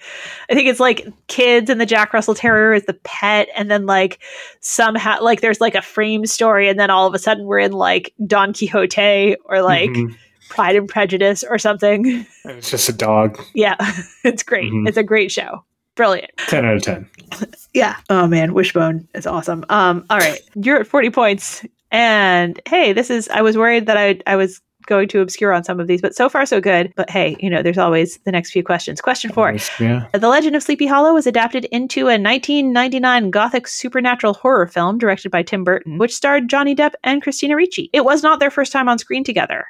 I think it's like kids and the Jack Russell Terrier is the pet, and then like somehow like there's like a frame story, and then all of a sudden we're in like Don Quixote or like Mhm. Pride and Prejudice or something. It's just a dog. Yeah, <laughs> it's great. Mhm. It's a great show. Brilliant. Ten out of ten. <laughs> Yeah. Oh man, Wishbone is awesome. Um, all right. You're at 40 points. And hey, this is I was worried that I I was going to obscure on some of these, but so far so good. But hey, you know, there's always the next few questions. Question four. Yeah. The Legend of Sleepy Hollow was adapted into a 1999 gothic supernatural horror film directed by Tim Burton, which starred Johnny Depp and Christina Ricci. It was not their first time on screen together.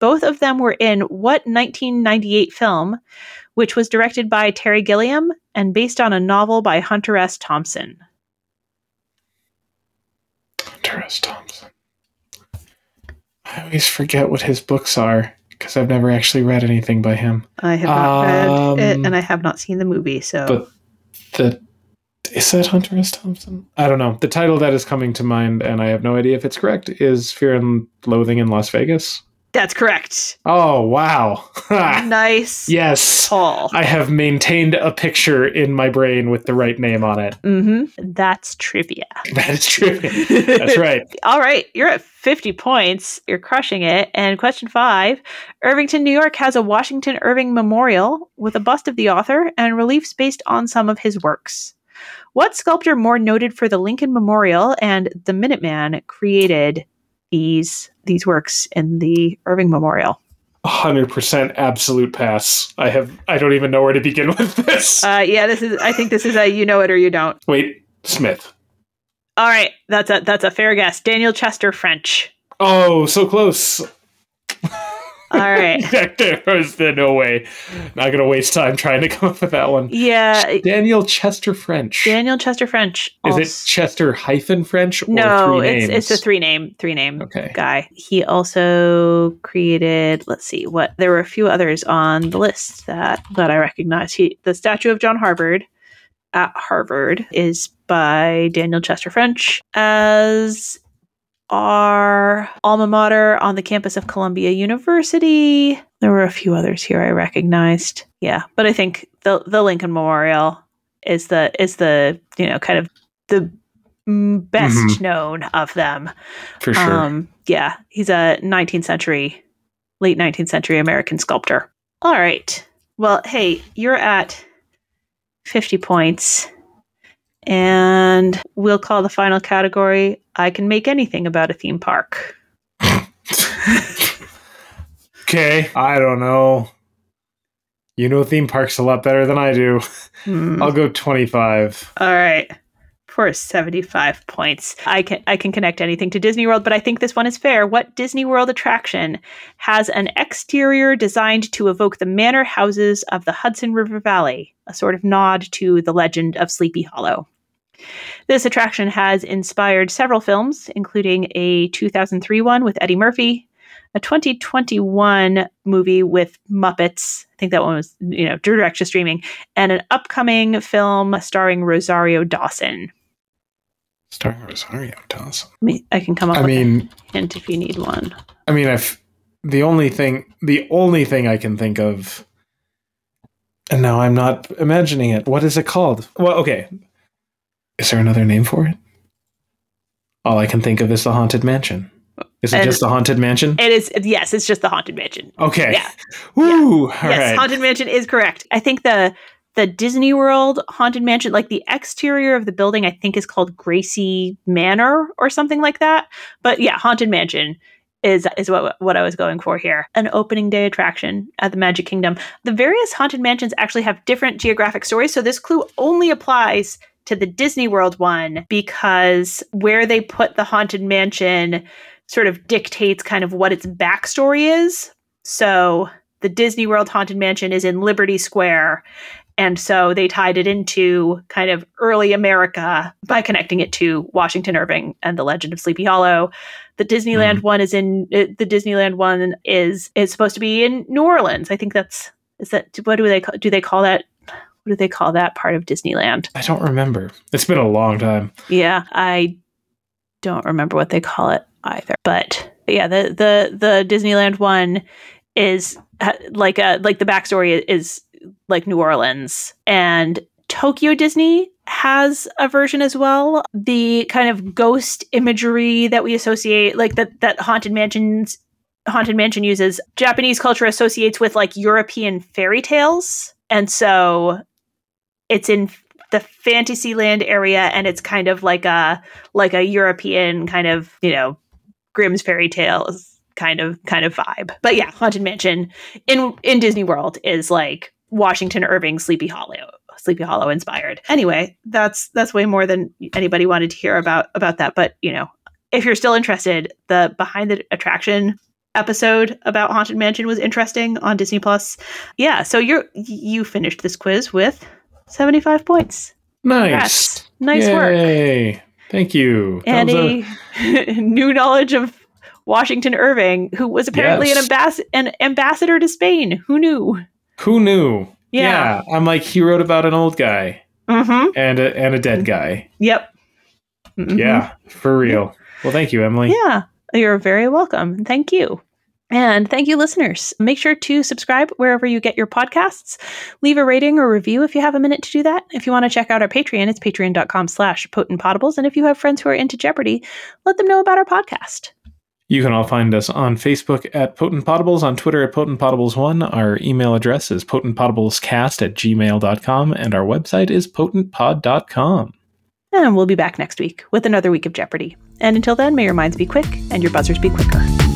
Both of them were in what 1998 film, which was directed by Terry Gilliam and based on a novel by Hunter S. Thompson. Hunter S. Thompson. I always forget what his books are because I've never actually read anything by him. I have not read it, Um, and I have not seen the movie. So But the is that Hunter S. Thompson? I don't know. The title that is coming to mind, and I have no idea if it's correct, is Fear and Loathing in Las Vegas. That's correct. Oh wow! <laughs> nice. yes, Paul. I have maintained a picture in my brain with the right name on it. Mm-hmm. That's trivia. <laughs> That is true. That's right. <laughs> All right, you're at 50 points. You're crushing it. And question five Irvington, New York has a Washington Irving Memorial with a bust of the author and reliefs based on some of his works. What sculptor more noted for the Lincoln Memorial and the Minuteman created these these works in the Irving Memorial? hundred percent absolute pass. I have I don't even know where to begin <laughs> with this. Uh, yeah, this is. I think this is a you know it or you don't. Wait, Smith. All right, that's a that's a fair guess. Daniel Chester French. Oh, so close. <laughs> All right. <laughs> there was no way. Not gonna waste time trying to come up with that one. Yeah, Daniel Chester French. Daniel Chester French. Is it Chester hyphen French or no, three it's names? it's a three name three name Okay. guy. He also created. Let's see what there were a few others on the list that that I recognize. He the statue of John Harvard at Harvard is by Daniel Chester French, as our alma mater on the campus of Columbia University. There were a few others here I recognized. Yeah, but I think the the Lincoln Memorial is the is the you know kind of the best Mhm. known of them. For sure. Um, yeah, he's a 19th century, late 19th century American sculptor. All right. Well, hey, you're at 50 points. And we'll call the final category I can make anything about a theme park. okay. I don't know. You know theme parks a lot better than I do. Hmm. I'll go twenty five. All right. For 75 points. I can I can connect anything to Disney World, but I think this one is fair. What Disney World attraction has an exterior designed to evoke the manor houses of the Hudson River Valley, a sort of nod to the legend of Sleepy Hollow? This attraction has inspired several films, including a 2003 one with Eddie Murphy, a 2021 movie with Muppets. I think that one was, you know, direct to streaming, and an upcoming film starring Rosario Dawson. Starring Rosario Dawson. I, mean, I can come up I with mean, a hint if you need one. I mean, I've the only thing, the only thing I can think of, and now I'm not imagining it. What is it called? Well, okay. Is there another name for it? All I can think of is the haunted mansion. Is it And- just the haunted mansion? It is yes, it's just the haunted mansion. Okay. Yeah. Woo! All yes, right. haunted mansion is correct. I think the the Disney World haunted mansion, like the exterior of the building, I think is called Gracie Manor or something like that. But yeah, haunted mansion is is what what I was going for here. An opening day attraction at the Magic Kingdom. The various haunted mansions actually have different geographic stories, so this clue only applies to the Disney World one because where they put the haunted mansion sort of dictates kind of what its backstory is. So the Disney World Haunted Mansion is in Liberty Square. And so they tied it into kind of early America by connecting it to Washington Irving and the Legend of Sleepy Hollow. The Disneyland one is in uh, the Disneyland one is is supposed to be in New Orleans. I think that's is that what do they call, do they call that what do they call that part of Disneyland? I don't remember. It's been a long time. Yeah, I don't remember what they call it either. But yeah, the the the Disneyland one is like a like the backstory is like New Orleans and Tokyo Disney has a version as well. The kind of ghost imagery that we associate like that that haunted mansions haunted mansion uses Japanese culture associates with like European fairy tales. And so it's in the Fantasyland area and it's kind of like a like a European kind of, you know, Grimm's fairy tales kind of kind of vibe. But yeah, Haunted Mansion in in Disney World is like Washington Irving Sleepy Hollow. Sleepy Hollow inspired. Anyway, that's that's way more than anybody wanted to hear about about that. But you know, if you're still interested, the behind the attraction episode about Haunted Mansion was interesting on Disney Plus. Yeah, so you're you finished this quiz with 75 points. Nice. Congrats. Nice work. Yay. Thank you. And a- a <laughs> new knowledge of Washington Irving, who was apparently Yes. an, ambass- an ambassador to Spain. Who knew? who knew? Yeah. I'm like he wrote about an old guy Mm-hmm. and a, and a dead guy. Yep. Mhm. Yeah, for real. Well, thank you, Emily. Yeah. You're very welcome. Thank you. And thank you, listeners. Make sure to subscribe wherever you get your podcasts. Leave a rating or review if you have a minute to do that. If you want to check out our Patreon, it's patreon.com slash potentpodables. And if you have friends who are into Jeopardy, let them know about our podcast. You can all find us on Facebook at Potent Podables, on Twitter at Potent Podables1. Our email address is potentpodablescast at gmail.com, and our website is potentpod.com. And we'll be back next week with another week of Jeopardy. And until then, may your minds be quick and your buzzers be quicker.